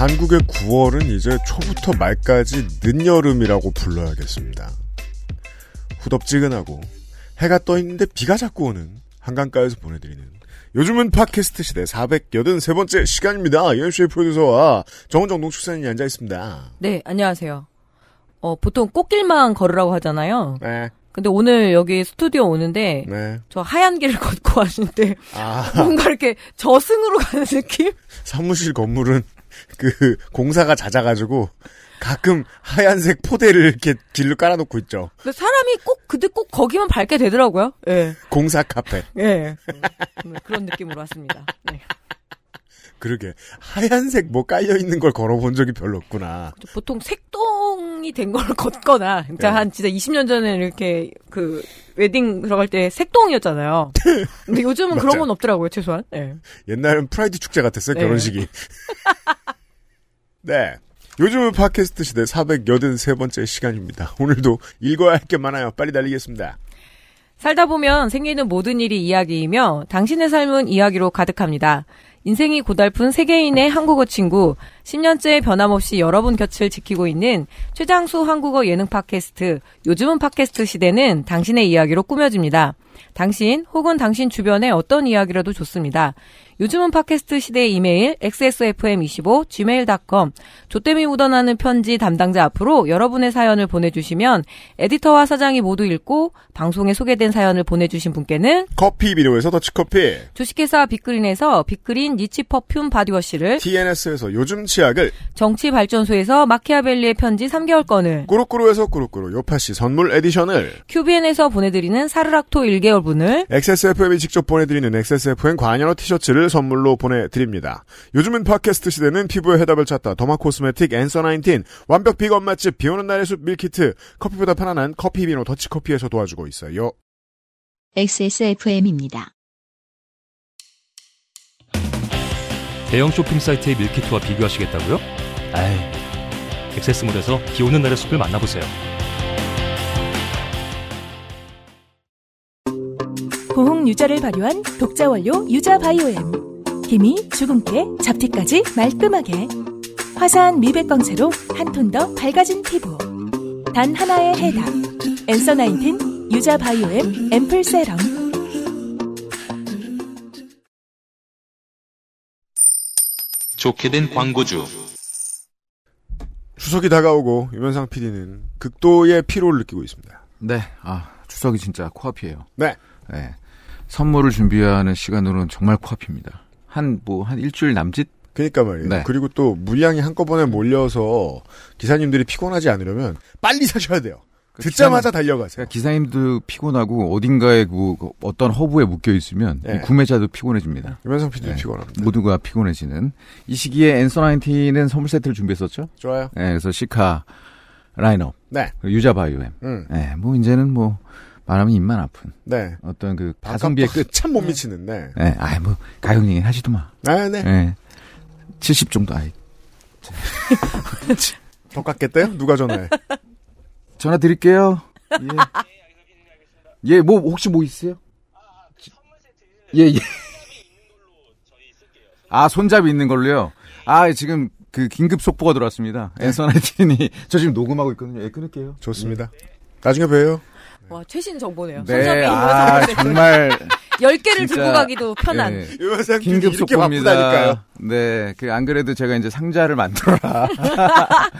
한국의 9월은 이제 초부터 말까지 늦여름이라고 불러야겠습니다. 후덥지근하고 해가 떠 있는데 비가 자꾸 오는 한강가에서 보내드리는 요즘은 팟캐스트 시대 483번째 시간입니다. 연수의 프로듀서와 정은정 농축산인이 앉아 있습니다. 네, 안녕하세요. 어, 보통 꽃길만 걸으라고 하잖아요. 네, 근데 오늘 여기 스튜디오 오는데 네. 저 하얀 길을 걷고 왔는데 아, 뭔가 이렇게 저승으로 가는 느낌? 사무실 건물은 그 공사가 잦아가지고 가끔 하얀색 포대를 이렇게 길로 깔아놓고 있죠. 근데 사람이 꼭 그때 꼭 거기만 밟게 되더라고요. 예. 공사 카페. 예. 음, 그런 느낌으로 왔습니다. 네. 그러게 하얀색 뭐 깔려 있는 걸 걸어본 적이 별로 없구나. 보통 색동이 된 걸 걷거나, 진짜 네. 한 진짜 20년 전에 이렇게 그 웨딩 들어갈 때 색동이었잖아요. 근데 요즘은 그런. 건 없더라고요, 최소한. 예. 옛날엔 프라이드 축제 같았어요 네. 결혼식이. 네. 요즘은 팟캐스트 시대 483번째 시간입니다. 오늘도 읽어야 할 게 많아요. 빨리 달리겠습니다. 살다 보면 생기는 모든 일이 이야기이며 당신의 삶은 이야기로 가득합니다. 인생이 고달픈 세계인의 한국어 친구, 10년째 변함없이 여러분 곁을 지키고 있는 최장수 한국어 예능 팟캐스트, 요즘은 팟캐스트 시대는 당신의 이야기로 꾸며집니다. 당신 혹은 당신 주변의 어떤 이야기라도 좋습니다. 요즘은 팟캐스트 시대의 이메일 xsfm25 gmail.com 조땜이 묻어나는 편지 담당자 앞으로 여러분의 사연을 보내주시면 에디터와 사장이 모두 읽고 방송에 소개된 사연을 보내주신 분께는 커피 비노에서 더치커피, 주식회사 빅그린에서 빅그린 niche perfume 바디워시를 TNS에서 요즘 치약을, 정치발전소에서 마키아벨리의 편지 3개월권을 꾸루꾸루에서 꾸루꾸루 요파시 선물 edition을, 큐비엔에서 보내드리는 사르락토 1개 월분을 XSFM이 직접 보내드리는 XSFM 관여로 티셔츠를 선물로 보내드립니다. 요즘은 팟캐스트 시대는 피부의 해답을 찾다 derma cosmetic 앤서 19 완벽 비건 맛집 비오는 날의 숲 밀키트 커피보다 편안한 커피 비노 더치커피에서 도와주고 있어요. XSFM입니다. 대형 쇼핑 사이트의 밀키트와 비교하시겠다고요? 아이, 액세스몰에서 비 오는 날의 숲을 만나보세요. 고흥 유자를 발효한 독자 원료 유자 바이오엠. 기미 주근깨, 잡티까지 말끔하게. 화사한 미백 광채로 한 톤 더 밝아진 피부. 단 하나의 해답. 엔서 나인틴 유자 바이오엠 앰플 세럼. 좋게 된 광고주. 추석이 다가오고 유면상 PD는 극도의 피로를 느끼고 있습니다. 네, 아, 추석이 진짜 코앞이에요. 네. 네. 선물을 준비하는 시간으로는 정말 코앞입니다. 한, 뭐, 한 일주일 남짓? 그러니까 말이에요. 네. 그리고 또 물량이 한꺼번에 몰려서 기사님들이 피곤하지 않으려면 빨리 사셔야 돼요. 듣자마자 달려가세요. 그러니까 기사님도 피곤하고 어딘가에 그 어떤 허브에 묶여 있으면 네. 이 구매자도 피곤해집니다. 유면상 PD도 네. 피곤합니다. 모두가 피곤해지는 이 시기에 앤서 나인틴은 선물 세트를 준비했었죠. 좋아요. 네, 그래서 시카 라인업, 네. 그리고 유자 바이오엠. 음. 네, 뭐 이제는 뭐 말하면 입만 아픈 네. 어떤 그 가성비의 끝. 참 못 미치는, 네. 네, 아이 뭐 가격 얘기 하지도 마. 아, 네. 네. 70 정도 아이. 더 깎겠대요? 누가 전화해? 전화 드릴게요. 예. 예, 뭐 혹시 뭐 있어요? 예, 예. 아, 손잡이 있는 걸로요. 아, 지금 그 긴급 속보가 들어왔습니다. 앤서나이틴이 저 지금 녹음하고 있거든요. 예, 끊을게요. 좋습니다. 나중에 봬요. 와 최신 정보네요. 네, 손잡이 아, 정말 10개를 진짜, 들고 가기도 편한. 예, 긴급. 속보입니다. 네, 그 안 그래도 제가 이제 상자를 만들어라.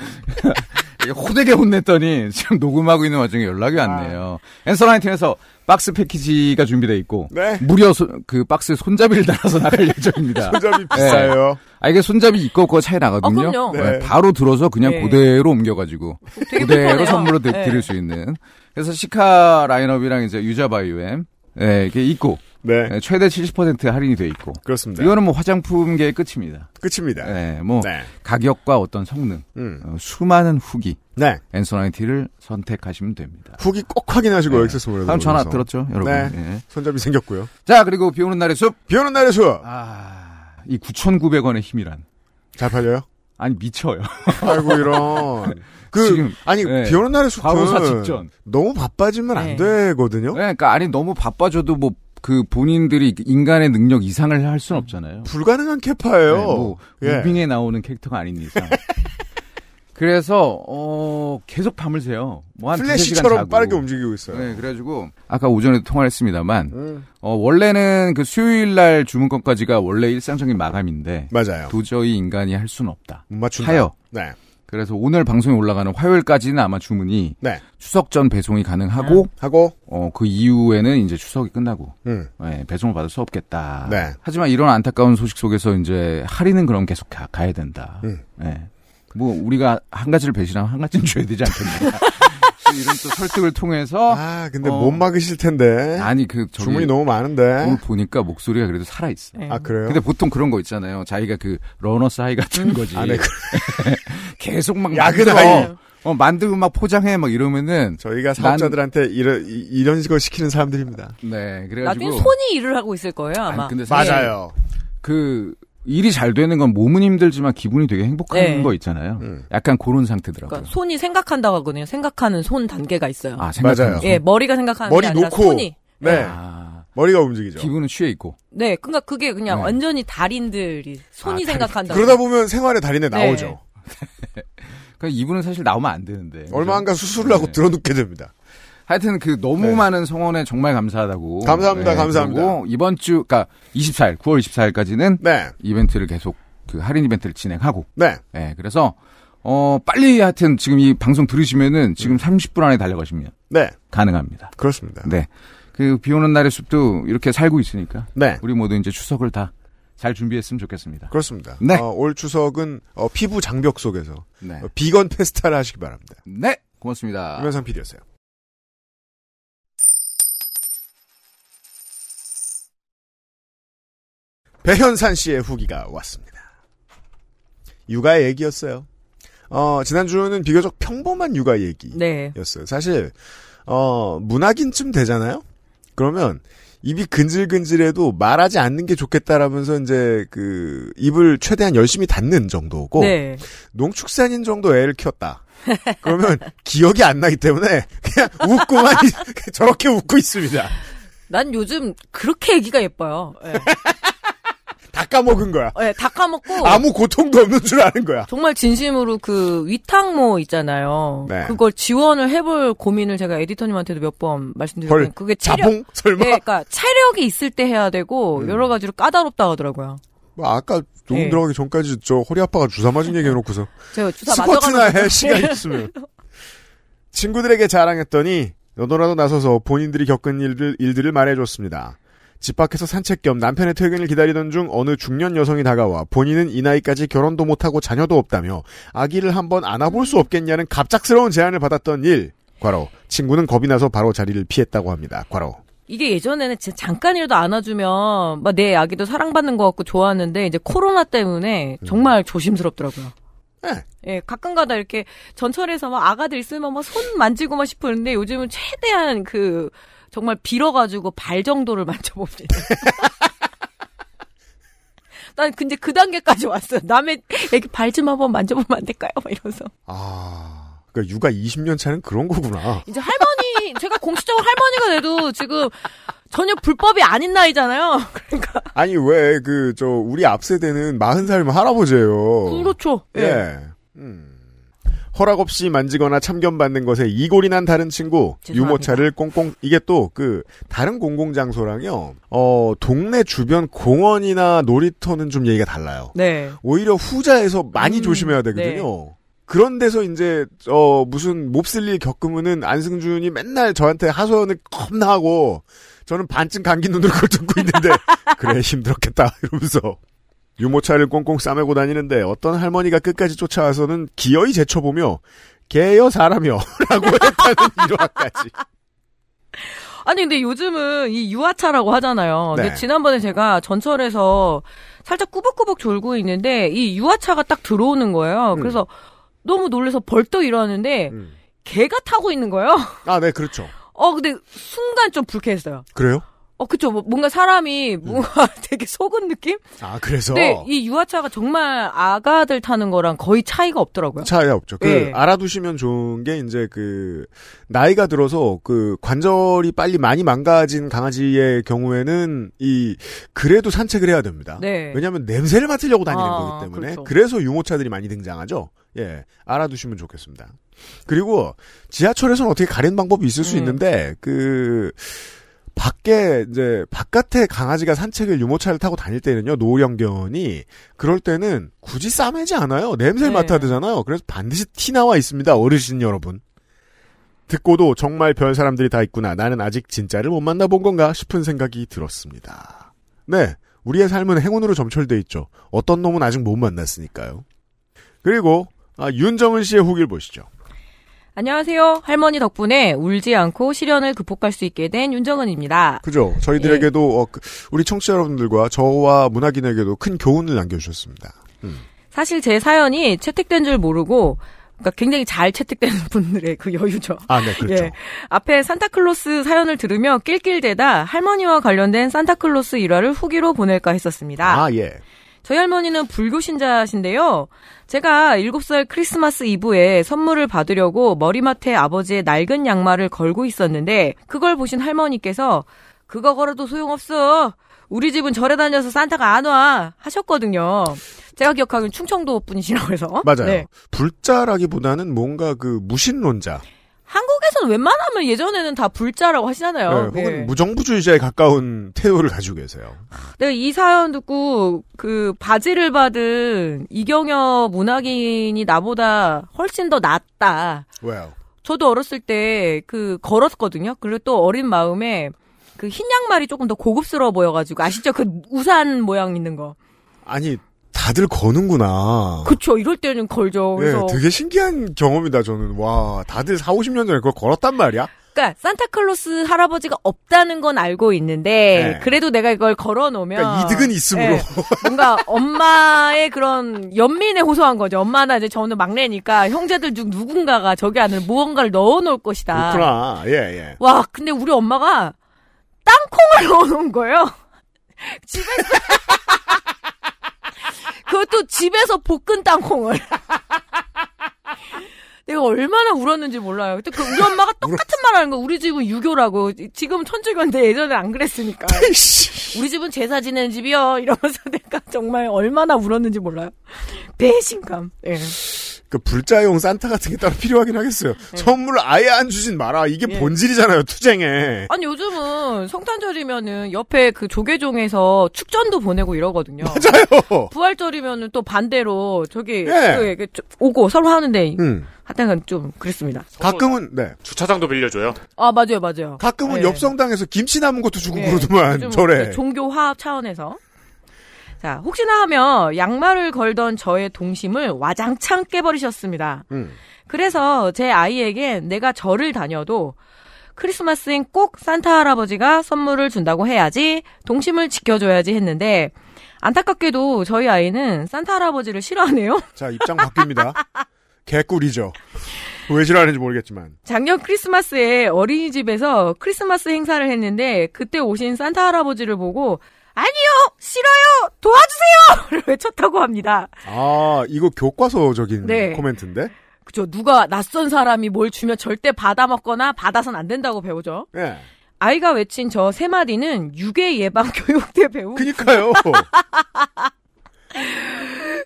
호되게 혼냈더니 지금 녹음하고 있는 와중에 연락이 왔네요. 앤서 나인틴에서 박스 패키지가 준비되어 있고 네. 무려 소- 그 박스에 손잡이를 달아서 나갈 예정입니다. 손잡이 비싸요. 아 이게 손잡이 있고 없고 차이 나거든요. 아, 그럼요. 네. 바로 들어서 그냥 네. 그대로 옮겨가지고 그대로. 선물로 드, 네. 드릴 수 있는. 그래서 시카 라인업이랑 이제 유자 바이오엠 예, 이게 있고 네. 네, 최대 70% 할인이 돼 있고. 그렇습니다. 이거는 뭐 화장품계의 끝입니다. 끝입니다. 네, 뭐 네. 가격과 어떤 성능, 음. 어, 수많은 후기 네. 앤서 나인틴을 선택하시면 됩니다. 후기 꼭 확인하시고 네. 액세스몰에서. 다음 전화. 들었죠, 여러분? 네. 예. 손잡이 생겼고요. 자, 그리고 비 오는 날의 숲. 비 오는 날의 숲! 아, 이 9,900원의 힘이란. 잘 팔려요? 아니, 미쳐요. 아이고, 이런. 그, 지금, 아니, 네. 비 오는 날의 숲은. 너무 바빠지면 안 네. 되거든요? 네, 그러니까 아니 너무 바빠져도 뭐 그 본인들이 인간의 능력 이상을 할 수는 없잖아요. 불가능한 캐파예요. 네, 뭐 예. 무빙에 나오는 캐릭터가 아닌 이상. 그래서 어 계속 밤을 새요. 뭐한 플래시처럼 빠르게 움직이고 있어요. 네, 그래가지고 아까 오전에도 통화를 했습니다만 음, 어 원래는 그 수요일 날 주문권까지가 원래 일상적인 마감인데 맞아요. 도저히 인간이 할 수는 없다. 못 맞춘다. 하여. 네. 그래서 오늘 방송에 올라가는 화요일까지는 아마 주문이 네. 추석 전 배송이 가능하고 하고, 어 그 이후에는 이제 추석이 끝나고 음. 네, 배송을 받을 수 없겠다. 네. 하지만 이런 안타까운 소식 속에서 이제 할인은 그럼 계속 가, 야 된다. 음. 네. 뭐 우리가 한 가지를 배신하면 한 가지는 줘야 되지 않겠냐. 이런 또 설득을 통해서 아, 근데 어. 못 막으실 텐데. 아니 그 저기 주문이 너무 많은데. 오늘 보니까 목소리가 그래도 살아 있어. 네. 아, 그래요? 근데 보통 그런 거 있잖아요. 자기가 그 runner's high 같은 거지. 아, 네. 그- 계속 막 야근 만들어. high. 어, 만들고 막 포장해 막 이러면은 저희가 사업자들한테 이런, 이- 이런 거 시키는 사람들입니다. 네 그래가지고 나중에 손이 일을 하고 있을 거예요 아마. 아니, 근데 사실 맞아요. 그 일이 잘 되는 건 몸은 힘들지만 기분이 되게 행복한 네. 거 있잖아요. 음. 약간 그런 상태더라고요. 그러니까 손이 생각한다고 하거든요. 생각하는 손 단계가 있어요. 아, 생각하는 맞아요. 손. 예, 머리가 생각하는 머리 게 아니라 놓고. 손이. 네. 아, 머리가 움직이죠. 기분은 취해 있고. 네, 그러니까 그게 그냥 네. 완전히 달인들이 손이 아, 달인. 생각한다. 그러다 보면 생활의 달인에 네. 나오죠. 그러니까 이분은 사실 나오면 안 되는데. 얼마 안 가 수술을 하고 네. 들어눕게 됩니다. 하여튼 그 너무 네. 많은 성원에 정말 감사하다고. 감사합니다, 감사합니다. 그리고 이번 주, 그러니까 24일, 9월 24일까지는 네. 이벤트를 계속 그 할인 이벤트를 진행하고. 네. 네, 그래서 어 빨리 하여튼 지금 이 방송 들으시면은 지금 30분 안에 달려가시면 네. 가능합니다. 그렇습니다. 네. 그 비 오는 날의 숲도 이렇게 살고 있으니까 네. 우리 모두 이제 추석을 다 잘 준비했으면 좋겠습니다. 그렇습니다. 네. 어, 올 추석은 어, 피부 장벽 속에서 네. 어, 비건 페스타를 하시기 바랍니다. 네. 고맙습니다. 유면상 PD였어요. 배현산 씨의 후기가 왔습니다. 육아 얘기였어요. 어, 지난주는 비교적 평범한 육아 얘기였어요. 네. 사실, 어, 문학인쯤 되잖아요? 그러면 입이 근질근질해도 말하지 않는 게 좋겠다라면서 이제 그 입을 최대한 열심히 닫는 정도고 네. 농축산인 정도 애를 키웠다. 그러면 기억이 안 나기 때문에 그냥 웃고만 있- 저렇게 웃고 있습니다. 난 요즘 그렇게 애기가 예뻐요. 예. 다 까먹은 거야. 예, 다 까먹고 아무 고통도 없는 줄 아는 거야. 정말 진심으로 그 위탁모 있잖아요. 네. 그걸 지원을 해볼 고민을 제가 에디터님한테도 몇번 헐, 말씀드렸는데 그게 체력, 자봉 설마? 네, 그러니까 체력이 있을 때 해야 되고 음. 여러 가지로 까다롭다 하더라고요. 뭐 아까 녹음 네. 들어가기 전까지 저 허리 아파가 주사 맞은 얘기 해놓고서 제가 주사 스쿼트나 해 시간 있으면 친구들에게 자랑했더니 너도나도 나서서 본인들이 겪은 일들, 일들을 말해줬습니다. 집 밖에서 산책 겸 남편의 퇴근을 기다리던 중 어느 중년 여성이 다가와 본인은 이 나이까지 결혼도 못하고 자녀도 없다며 아기를 한번 안아볼 수 없겠냐는 갑작스러운 제안을 받았던 일. 과로 친구는 겁이 나서 바로 자리를 피했다고 합니다. 과로 이게 예전에는 진짜 잠깐이라도 안아주면 막 내 아기도 사랑받는 것 같고 좋았는데 이제 코로나 때문에 정말 조심스럽더라고요. 네. 예, 가끔가다 이렇게 전철에서 막 아가들 있으면 막 손 만지고만 싶었는데 요즘은 최대한 그 정말 빌어가지고 발 정도를 만져봅니다. 난 근데 그 단계까지 왔어요. 남의 애기 발 좀 한번 만져보면 안 될까요? 막 이러면서. 아 그러니까 육아 20년 차는 그런 거구나. 이제 할머니, 제가 공식적으로 할머니가 돼도 지금 전혀 불법이 아닌 나이잖아요. 그러니까. 아니 왜 그 저 우리 앞 세대는 40살이면 할아버지예요. 그렇죠. 예. 예. 음. 허락 없이 만지거나 참견받는 것에 이골이 난 다른 친구 죄송합니다. 유모차를 꽁꽁 이게 또 그 다른 공공 장소랑요. 어 동네 주변 공원이나 놀이터는 좀 얘기가 달라요. 네. 오히려 후자에서 많이 음, 조심해야 되거든요. 그런 데서 이제 어 무슨 몹쓸 일 겪으면은 안승준이 맨날 저한테 하소연을 겁나 하고 저는 반쯤 감긴 눈으로 그걸 듣고 있는데 그래 힘들었겠다 이러면서 유모차를 꽁꽁 싸매고 다니는데 어떤 할머니가 끝까지 쫓아와서는 기어이 제쳐보며 개여 사람여 라고 했다는 일화까지 아니 근데 요즘은 이 유아차라고 하잖아요. 네. 근데 지난번에 제가 전철에서 살짝 꾸벅꾸벅 졸고 있는데 이 유아차가 딱 들어오는 거예요. 음. 그래서 너무 놀라서 벌떡 일어났는데 음. 개가 타고 있는 거예요. 아, 네, 그렇죠. 어 근데 순간 좀 불쾌했어요. 그래요? 어 그쵸 뭐, 뭔가 사람이 뭔가 되게 속은 느낌? 아, 그래서 근데 이 유아차가 정말 아가들 타는 거랑 거의 차이가 없더라고요. 차이가 없죠. 그 예. 알아두시면 좋은 게 이제 그 나이가 들어서 그 관절이 빨리 많이 망가진 강아지의 경우에는 이 그래도 산책을 해야 됩니다. 네. 왜냐하면 냄새를 맡으려고 다니는 아, 거기 때문에 그렇죠. 그래서 유모차들이 많이 등장하죠. 예, 알아두시면 좋겠습니다. 그리고 지하철에서는 어떻게 가리는 방법이 있을 수 음. 있는데 그 밖에 이제 바깥에 강아지가 산책을 유모차를 타고 다닐 때는요 노령견이 그럴 때는 굳이 싸매지 않아요. 냄새를 네. 맡아야 되잖아요. 그래서 반드시 티 나와 있습니다 어르신 여러분. 듣고도 정말 별 사람들이 다 있구나. 나는 아직 진짜를 못 만나본 건가 싶은 생각이 들었습니다. 네 우리의 삶은 행운으로 점철돼 있죠. 어떤 놈은 아직 못 만났으니까요. 그리고 아, 윤정은 씨의 후기를 보시죠 안녕하세요. 할머니 덕분에 울지 않고 시련을 극복할 수 있게 된 윤정은입니다. 그죠 저희들에게도 어, 그, 우리 청취자 여러분들과 저와 문학인에게도 큰 교훈을 남겨주셨습니다 음. 사실 제 사연이 채택된 줄 모르고 그러니까 굉장히 잘 채택되는 분들의 그 여유죠. 아, 네, 그렇죠. 예. 앞에 산타클로스 사연을 들으며 낄낄대다 할머니와 관련된 산타클로스 일화를 후기로 보낼까 했었습니다. 아, 예. 저희 할머니는 불교 신자신데요. 제가 7살 크리스마스 이브에 선물을 받으려고 머리맡에 아버지의 낡은 양말을 걸고 있었는데 그걸 보신 할머니께서 그거 걸어도 소용없어. 우리 집은 절에 다녀서 산타가 안 와. 하셨거든요. 제가 기억하기엔 충청도 분이시라고 해서. 맞아요. 네. 불자라기보다는 뭔가 그 무신론자, 한국에서 는 웬만하면 예전에는 다 불자라고 하시잖아요. 네, 혹은 네. 무정부주의자에 가까운 태도를 가지고 계세요. 내가 이 사연 듣고 그 바지를 받은 이경여 문학인이 나보다 훨씬 더 낫다. 왜요? 저도 어렸을 때 그 걸었거든요. 그리고 또 어린 마음에 그 흰 양말이 조금 더 고급스러워 보여가지고 아시죠? 그 우산 모양 있는 거. 아니 다들 거는구나. 그쵸. 이럴 때는 걸죠. 예, 그래서 되게 신기한 경험이다 저는. 와, 다들 4, 50년 전에 그걸 걸었단 말이야? 그러니까 산타클로스 할아버지가 없다는 건 알고 있는데 네. 그래도 내가 이걸 걸어놓으면 그러니까 이득은 있으므로. 네. 뭔가 엄마의 그런 연민에 호소한 거죠. 엄마나 이제 저는 막내니까 형제들 중 누군가가 저기 안에 무언가를 넣어놓을 것이다. 그렇구나. 예, 예. 와, 근데 우리 엄마가 땅콩을 넣어놓은 거예요. 집에서. 그것도 집에서 볶은 땅콩을. 내가 얼마나 울었는지 몰라요. 그때 그 우리 엄마가 똑같은 말 하는 거. 우리 집은 유교라고. 지금 천주교인데 예전에 안 그랬으니까. 우리 집은 제사 지내는 집이요. 이러면서 내가 정말 얼마나 울었는지 몰라요. 배신감. 예. 그 불자용 산타 같은 게 따로 필요하긴 하겠어요. 선물을 아예 안 주진 마라. 이게 네. 예. 본질이잖아요, 투쟁에. 아니 요즘은 성탄절이면은 옆에 그 조계종에서 축전도 보내고 이러거든요. 맞아요. 부활절이면은 또 반대로 저기 예. 그, 오고 서로 하는데 음. 하여튼 좀 그랬습니다. 가끔은, 네. 주차장도 빌려줘요. 아 맞아요 맞아요. 가끔은 예. 옆성당에서 김치 남은 것도 주고 예. 그러더만, 좀 절에. 그 종교 화합 차원에서. 자 혹시나 하며 양말을 걸던 저의 동심을 와장창 깨버리셨습니다. 음. 그래서 제 아이에겐 내가 절을 다녀도 크리스마스엔 꼭 산타 할아버지가 선물을 준다고 해야지 동심을 지켜줘야지 했는데 안타깝게도 저희 아이는 산타 할아버지를 싫어하네요. 자, 입장 바뀝니다. 개꿀이죠. 왜 싫어하는지 모르겠지만. 작년 크리스마스에 어린이집에서 크리스마스 행사를 했는데 그때 오신 산타 할아버지를 보고 아니요 싫어요 도와주세요 를 외쳤다고 합니다. 아, 이거 교과서적인 네. 코멘트인데? 그죠 누가 낯선 사람이 뭘 주면 절대 받아 먹거나 받아선 안 된다고 배우죠. 예. 아이가 외친 저 세 마디는 유괴 예방 교육때 배운 그니까요.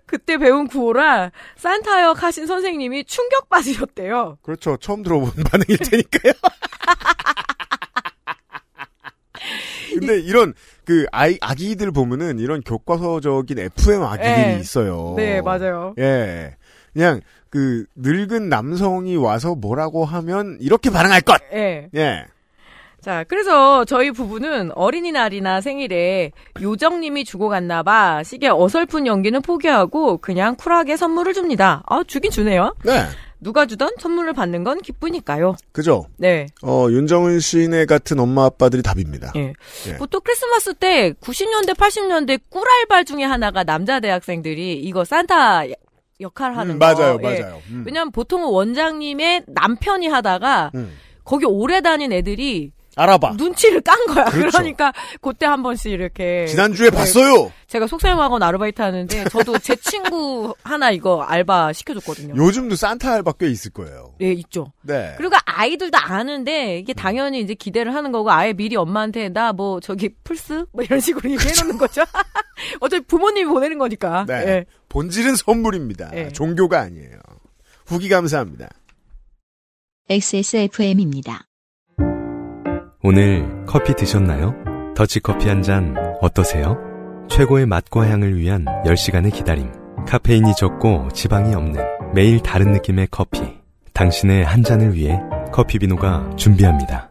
그때 배운 구호라 산타역 하신 선생님이 충격 받으셨대요. 그렇죠. 처음 들어본 반응일 테니까요. 근데 이런 그 아이 아기들 보면은 이런 교과서적인 FM 아기들이 네. 있어요. 네 맞아요. 예. 그냥 그 늙은 남성이 와서 뭐라고 하면 이렇게 반응할 것. 예. 예. 자, 그래서 저희 부부는 어린이날이나 생일에 요정님이 주고 갔나봐 시계 어설픈 연기는 포기하고 그냥 쿨하게 선물을 줍니다. 아, 주긴 주네요. 네. 누가 주던 선물을 받는 건 기쁘니까요. 그죠? 네. 어, 윤정은 씨네 같은 엄마 아빠들이 답입니다. 예. 예. 보통 크리스마스 때 90년대, 80년대 꿀알바 중에 하나가 남자 대학생들이 이거 산타 역할 하는 음, 거. 맞아요, 예. 맞아요. 음. 왜냐면 보통은 원장님의 남편이 하다가 음. 거기 오래 다닌 애들이 알아봐. 눈치를 깐 거야. 그렇죠. 그러니까 그때 한 번씩 이렇게 지난주에 네, 봤어요. 제가 속셈학원 아르바이트 하는데 저도 제 친구 하나 이거 알바 시켜줬거든요. 요즘도 산타 알바 꽤 있을 거예요. 예, 있죠. 네. 그리고 아이들도 아는데 이게 당연히 이제 기대를 하는 거고 아예 미리 엄마한테 나 뭐 저기 플스 뭐 이런 식으로 얘기해 놓는 거죠. 어차피 부모님이 보내는 거니까. 네. 예. 본질은 선물입니다. 네. 종교가 아니에요. 후기 감사합니다. XSFM입니다. 오늘 커피 드셨나요? 더치커피 한 잔 어떠세요? 최고의 맛과 향을 위한 10시간의 기다림. 카페인이 적고 지방이 없는 매일 다른 느낌의 커피. 당신의 한 잔을 위해 커피비노가 준비합니다.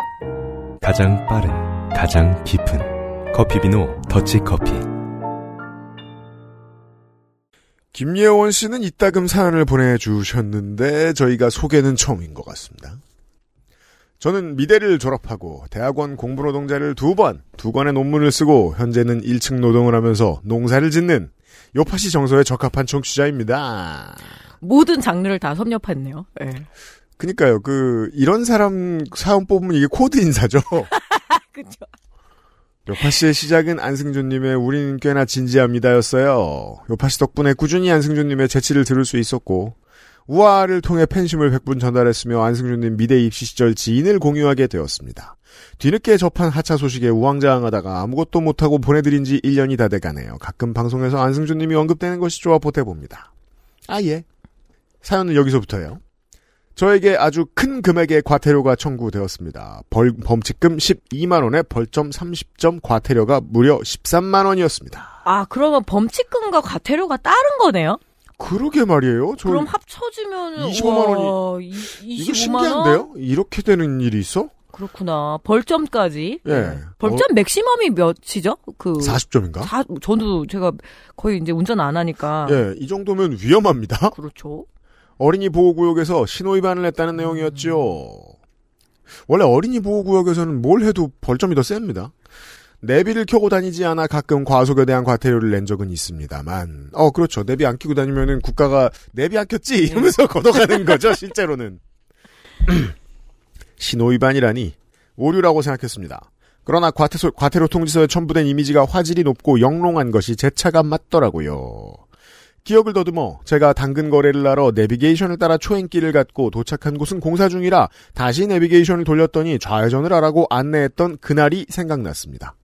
가장 빠른, 가장 깊은 커피비노 더치커피. 김예원 씨는 이따금 사연을 보내주셨는데 저희가 소개는 처음인 것 같습니다. 저는 미대를 졸업하고 대학원 공부노동자를 두 번, 두 권의 논문을 쓰고 현재는 1층 노동을 하면서 농사를 짓는 요파시 정서에 적합한 청취자입니다. 모든 장르를 다 섭렵했네요. 예. 그니까요, 그, 이런 사람 사연 뽑으면 이게 코드 인사죠. 그죠. 요파씨의 시작은 안승준님의 우린 꽤나 진지합니다였어요. 요파씨 덕분에 꾸준히 안승준님의 재치를 들을 수 있었고 우아를 통해 팬심을 100분 전달했으며 안승준님 미대 입시 시절 지인을 공유하게 되었습니다. 뒤늦게 접한 하차 소식에 우왕좌왕하다가 아무것도 못하고 보내드린 지 1년이 다 돼가네요. 가끔 방송에서 안승준님이 언급되는 것이 좋아 보태봅니다. 아 예. 사연은 여기서부터예요. 저에게 아주 큰 금액의 과태료가 청구되었습니다. 벌, 범칙금 12만 원에 벌점 30점 과태료가 무려 13만 원이었습니다. 아, 그러면 범칙금과 과태료가 다른 거네요? 그러게 말이에요. 저 그럼 합쳐지면 25만 원이 이거 25만 신기한데요? 원? 이렇게 되는 일이 있어? 그렇구나. 벌점까지. 예. 벌점 맥시멈이 몇이죠? 그 40점인가? 사, 저도 제가 거의 이제 운전 안 하니까. 예, 이 정도면 위험합니다. 그렇죠. 어린이 보호구역에서 신호위반을 했다는 내용이었지요. 원래 어린이 보호구역에서는 뭘 해도 벌점이 더 셉니다. 내비를 켜고 다니지 않아 가끔 과속에 대한 과태료를 낸 적은 있습니다만, 어, 그렇죠. 내비 안 켜고 다니면은 국가가 내비 안 켰지? 이러면서 걷어가는 거죠, 실제로는. 신호위반이라니, 오류라고 생각했습니다. 그러나 과태소, 과태료 통지서에 첨부된 이미지가 화질이 높고 영롱한 것이 제 차가 맞더라고요. 기억을 더듬어 제가 당근 거래를 하러 내비게이션을 따라 초행길을 갔고 도착한 곳은 공사 중이라 다시 내비게이션을 돌렸더니 좌회전을 하라고 안내했던 그날이 생각났습니다.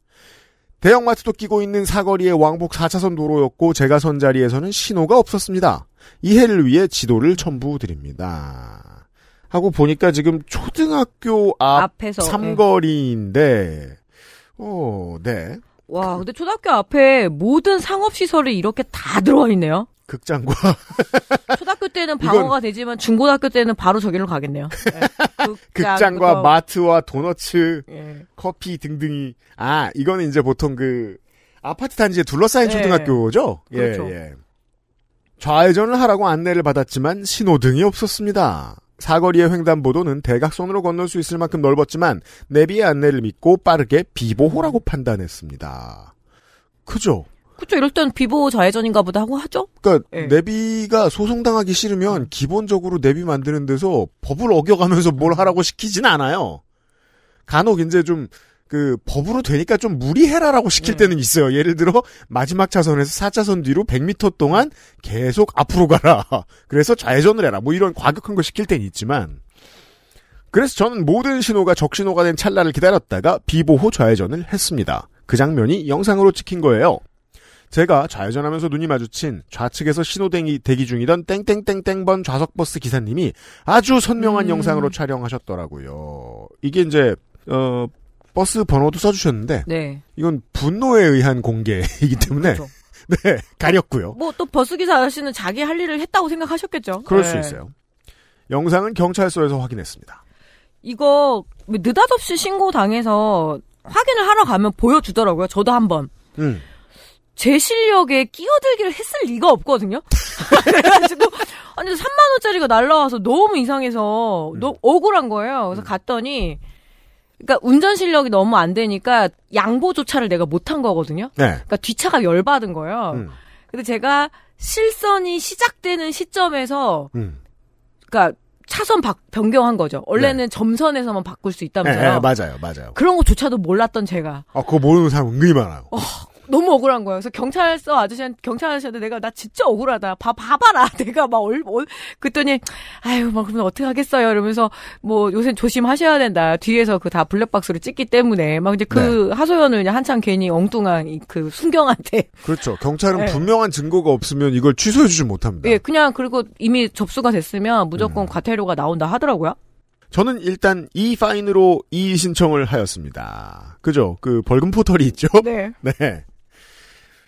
대형마트도 끼고 있는 사거리의 왕복 4차선 도로였고 제가 선 자리에서는 신호가 없었습니다. 이해를 위해 지도를 첨부드립니다. 하고 보니까 지금 초등학교 앞 앞에서. 예. 삼거리인데 어, 네. 와, 근데 초등학교 앞에 모든 상업시설이 이렇게 다 들어와 있네요. 극장과 초등학교 때는 방어가 되지만 중고등학교 때는 바로 저기로 가겠네요. 예. 극장과 극장부터- 마트와 도너츠, 예. 커피 등등이 아 이거는 이제 보통 그 아파트 단지에 둘러싸인 네. 초등학교죠. 그렇죠. 예, 예. 좌회전을 하라고 안내를 받았지만 신호등이 없었습니다. 사거리의 횡단보도는 대각선으로 건널 수 있을 만큼 넓었지만 내비의 안내를 믿고 빠르게 비보호라고 판단했습니다. 그죠? 그쵸, 이럴 땐 비보 좌회전인가 보다 하고 하죠? 그러니까 예. 내비가 소송당하기 싫으면 기본적으로 내비 만드는 데서 법을 어겨가면서 뭘 하라고 시키진 않아요. 간혹 이제 좀 그 법으로 되니까 좀 무리해라라고 시킬 때는 있어요. 예를 들어 마지막 차선에서 4차선 뒤로 100m 동안 계속 앞으로 가라. 그래서 좌회전을 해라. 뭐 이런 과격한 거 시킬 때는 있지만 그래서 저는 모든 신호가 적신호가 된 찰나를 기다렸다가 비보호 좌회전을 했습니다. 그 장면이 영상으로 찍힌 거예요. 제가 좌회전하면서 눈이 마주친 좌측에서 신호대기 대기 중이던 땡땡땡땡번 좌석버스 기사님이 아주 선명한 음. 영상으로 촬영하셨더라고요. 이게 이제 어 버스 번호도 써주셨는데 네. 이건 분노에 의한 공개이기 때문에 그렇죠. 네 가렸고요. 뭐 또 버스 기사 아저씨는 자기 할 일을 했다고 생각하셨겠죠. 그럴 수 예. 있어요. 영상은 경찰서에서 확인했습니다. 이거 느닷없이 신고 당해서 확인을 하러 가면 보여주더라고요. 저도 한번. 음. 제 실력에 끼어들기를 했을 리가 없거든요. 그래가지고 아니 3만 원짜리가 날라와서 너무 이상해서 음. 너무 억울한 거예요. 그래서 갔더니 그러니까 운전 실력이 너무 안 되니까 양보 조차를 내가 못한 거거든요. 네. 그러니까 뒷차가 열 받은 거예요. 음. 근데 제가 실선이 시작되는 시점에서 음. 그러니까 차선 바- 변경한 거죠. 원래는 점선에서만 바꿀 수 네, 있다면서요. 네, 맞아요, 맞아요. 그런 것조차도 몰랐던 제가 아, 그거 모르는 사람 은근히 많아요. 너무 억울한 거예요. 그래서 경찰서 아저씨한테 경찰 아저씨한테 내가 나 진짜 억울하다. 봐 봐봐라. 내가 막 얼, 얼 그랬더니 아유 막 그러면 어떻게 하겠어요. 이러면서 뭐 요새 조심하셔야 된다. 뒤에서 그 다 블랙박스로 찍기 때문에 막 이제 그 하소연을 그냥 한참 괜히 엉뚱한 이- 그 순경한테 그렇죠. 경찰은 네. 분명한 증거가 없으면 이걸 취소해주지 못합니다. 예 그냥 그리고 이미 접수가 됐으면 무조건 음. 과태료가 나온다 하더라고요. 저는 일단 이 파인으로 이의 신청을 하였습니다. 그죠? 그 벌금 포털이 있죠? 네. 네.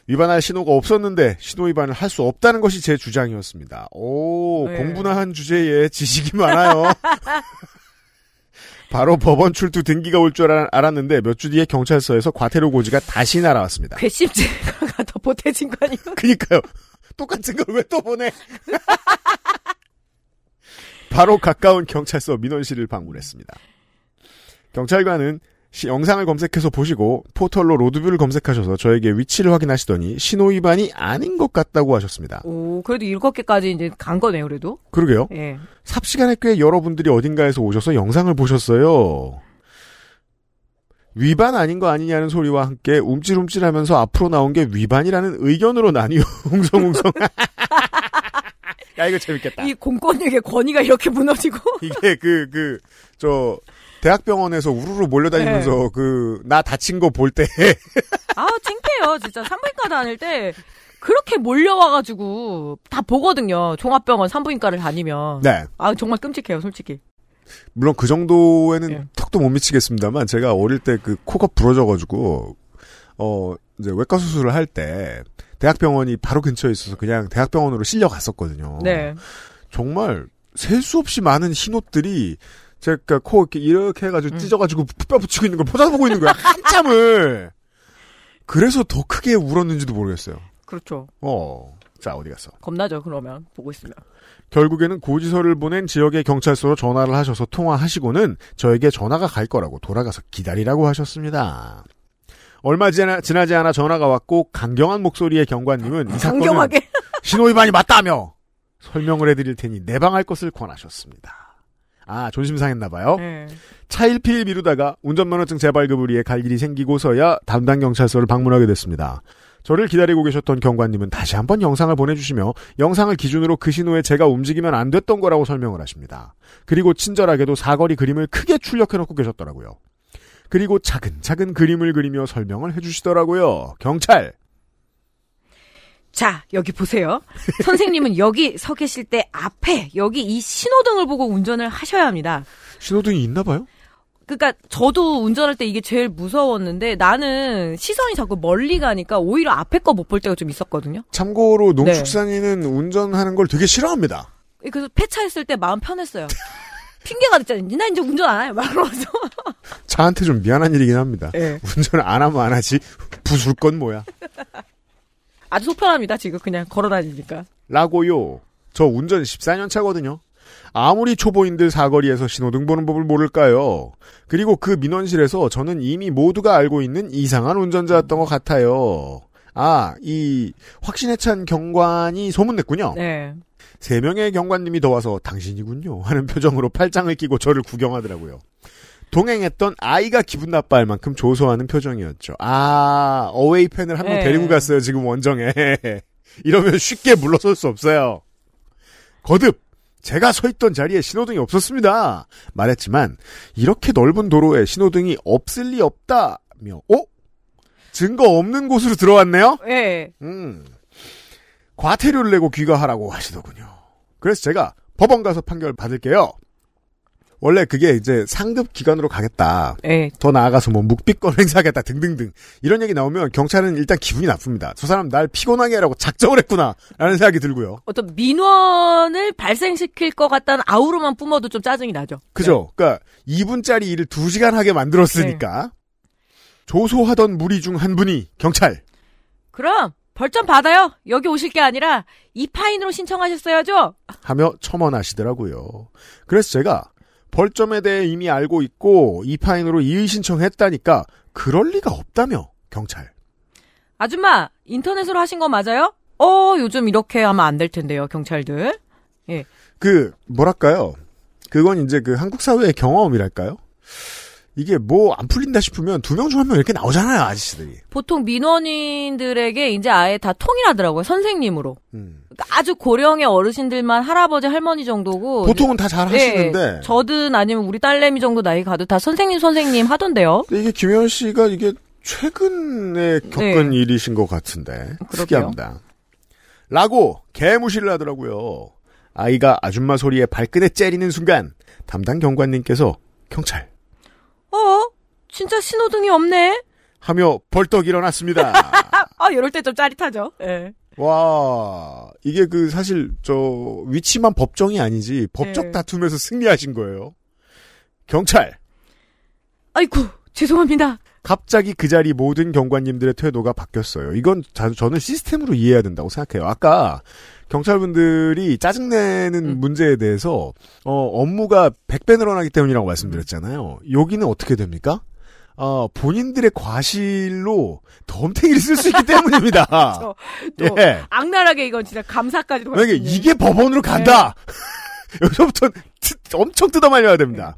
위반할 신호가 없었는데 신호 위반을 할 수 없다는 것이 제 주장이었습니다. 오, 네. 공부나 한 주제에 지식이 많아요. 바로 법원 출두 등기가 올 줄 알았는데 몇 주 뒤에 경찰서에서 과태료 고지가 다시 날아왔습니다. 괘씸죄가 더 보태진 거 아니에요? 그니까요. 똑같은 걸 왜 또 보내? 바로 가까운 경찰서 민원실을 방문했습니다. 경찰관은 시- 영상을 검색해서 보시고 포털로 로드뷰를 검색하셔서 저에게 위치를 확인하시더니 신호 위반이 아닌 것 같다고 하셨습니다. 오 그래도 일곱 개까지 이제 간 거네요. 그래도 그러게요. 예. 삽시간에 꽤 여러분들이 어딘가에서 오셔서 영상을 보셨어요. 위반 아닌 거 아니냐는 소리와 함께 움찔움찔하면서 앞으로 나온 게 위반이라는 의견으로 나뉘어 웅성웅성. 야 이거 재밌겠다. 이 공권력의 권위가 이렇게 무너지고 이게 그 그 저 대학병원에서 우르르 몰려다니면서 그나 다친 거 볼 때 아, 창피해요. 진짜 산부인과 다닐 때 그렇게 몰려와가지고 다 보거든요. 종합병원 산부인과를 다니면. 네. 아, 정말 끔찍해요, 솔직히. 물론 그 정도에는 예. 턱도 못 미치겠습니다만 제가 어릴 때 그 코가 부러져가지고 어 이제 외과 수술을 할 때 대학병원이 바로 근처에 있어서 그냥 대학병원으로 실려 갔었거든요. 네. 정말 셀 수 없이 많은 흰옷들이 제가 코 이렇게 이렇게 해가지고 음. 찢어가지고 뼈 붙이고 있는 걸 포장보고 있는 거야 한참을. 그래서 더 크게 울었는지도 모르겠어요. 그렇죠. 어. 자 어디 갔어? 겁나죠, 그러면. 보고 있으면. 결국에는 고지서를 보낸 지역의 경찰서로 전화를 하셔서 통화하시고는 저에게 전화가 갈 거라고 돌아가서 기다리라고 하셨습니다. 얼마 지나, 지나지 않아 전화가 왔고 강경한 목소리의 경관님은 이 사건은 강경하게. 신호위반이 맞다며 설명을 해드릴 테니 내방할 것을 권하셨습니다. 아 존심 상했나봐요. 네. 차일피일 미루다가 운전면허증 재발급을 위해 갈 일이 생기고서야 담당 경찰서를 방문하게 됐습니다. 저를 기다리고 계셨던 경관님은 다시 한번 영상을 보내주시며 영상을 기준으로 그 신호에 제가 움직이면 안 됐던 거라고 설명을 하십니다. 그리고 친절하게도 사거리 그림을 크게 출력해놓고 계셨더라고요. 그리고 차근차근 그림을 그리며 설명을 해주시더라고요. 경찰! 자, 여기 보세요. 선생님은 여기 서 계실 때 앞에, 여기 이 신호등을 보고 운전을 하셔야 합니다. 신호등이 있나 봐요? 그러니까 저도 운전할 때 이게 제일 무서웠는데 나는 시선이 자꾸 멀리 가니까 오히려 앞에 거 못 볼 때가 좀 있었거든요. 참고로 농축산인은 운전하는 걸 되게 싫어합니다. 그래서 폐차했을 때 마음 편했어요. 핑계가 됐잖아요. 나 이제 운전 안 해. 막 그러면서. 차한테 좀 미안한 일이긴 합니다. 예. 운전을 안 하면 안 하지. 부술 건 뭐야. 아주 속편합니다. 지금 그냥 걸어 다니니까. 라고요. 저 운전 14년 차거든요. 아무리 초보인들 사거리에서 신호등 보는 법을 모를까요? 그리고 그 민원실에서 저는 이미 모두가 알고 있는 이상한 운전자였던 것 같아요. 아, 이 확신에 찬 경관이 소문냈군요. 네. 세 명의 경관님이 더 와서 당신이군요 하는 표정으로 팔짱을 끼고 저를 구경하더라고요. 동행했던 아이가 기분 나빠할 만큼 조소하는 표정이었죠. 아, 어웨이 팬을 한명 네. 데리고 갔어요, 지금 원정에. 이러면 쉽게 물러설 수 없어요. 거듭! 제가 서 있던 자리에 신호등이 없었습니다. 말했지만, 이렇게 넓은 도로에 신호등이 없을 리 없다며, 어? 증거 없는 곳으로 들어왔네요? 예. 음. 과태료를 내고 귀가하라고 하시더군요. 그래서 제가 법원 가서 판결 받을게요. 원래 그게 이제 상급 기관으로 가겠다. 예. 더 나아가서 뭐 묵비권 행사하겠다 등등등 이런 얘기 나오면 경찰은 일단 기분이 나쁩니다. 저 사람 날 피곤하게 하라고 작정을 했구나 라는 생각이 들고요. 어떤 민원을 발생시킬 것 같다는 아우로만 뿜어도 좀 짜증이 나죠. 그죠? 그러니까 2분짜리 일을 2시간 하게 만들었으니까 조소하던 무리 중 한 분이 경찰 그럼 벌점 받아요. 여기 오실 게 아니라 이 파인으로 신청하셨어야죠. 하며 첨언하시더라고요. 그래서 제가 벌점에 대해 이미 알고 있고 이파인으로 이의 신청했다니까 그럴 리가 없다며 경찰. 아줌마 인터넷으로 하신 거 맞아요? 어 요즘 이렇게 하면 안 될 텐데요 경찰들. 그 뭐랄까요? 그건 이제 그 한국 사회의 경험이랄까요? 이게 뭐 안 풀린다 싶으면 두 명 중 한 명 이렇게 나오잖아요 아저씨들이. 보통 민원인들에게 이제 아예 다 통일하더라고요 선생님으로. 음. 그러니까 아주 고령의 어르신들만 할아버지 할머니 정도고. 보통은 다 잘 하시는데 네, 저든 아니면 우리 딸내미 정도 나이 가도 다 선생님 선생님 하던데요. 이게 김현 씨가 이게 최근에 겪은 네. 일이신 것 같은데. 특이합니다. 라고 개무시를 하더라고요. 아이가 아줌마 소리에 발끈에 째리는 순간 담당 경관님께서 경찰 어? 진짜 신호등이 없네? 하며 벌떡 일어났습니다. 아, 이럴 때 좀 짜릿하죠. 예. 와 이게 그 사실 저 위치만 법정이 아니지 법적 네. 다툼에서 승리하신 거예요. 경찰 아이고, 죄송합니다. 갑자기 그 자리 모든 경관님들의 태도가 바뀌었어요. 이건 자- 저는 시스템으로 이해해야 된다고 생각해요. 아까 경찰분들이 짜증내는 음. 문제에 대해서 어, 업무가 100배 늘어나기 때문이라고 말씀드렸잖아요. 여기는 어떻게 됩니까? 어, 본인들의 과실로 덤탱이를 쓸 수 있기 때문입니다. 저, 또 예. 악랄하게 이건 진짜 감사까지도 만약에. 이게 법원으로 간다. 여기서부터 트- 엄청 뜯어말려야 됩니다.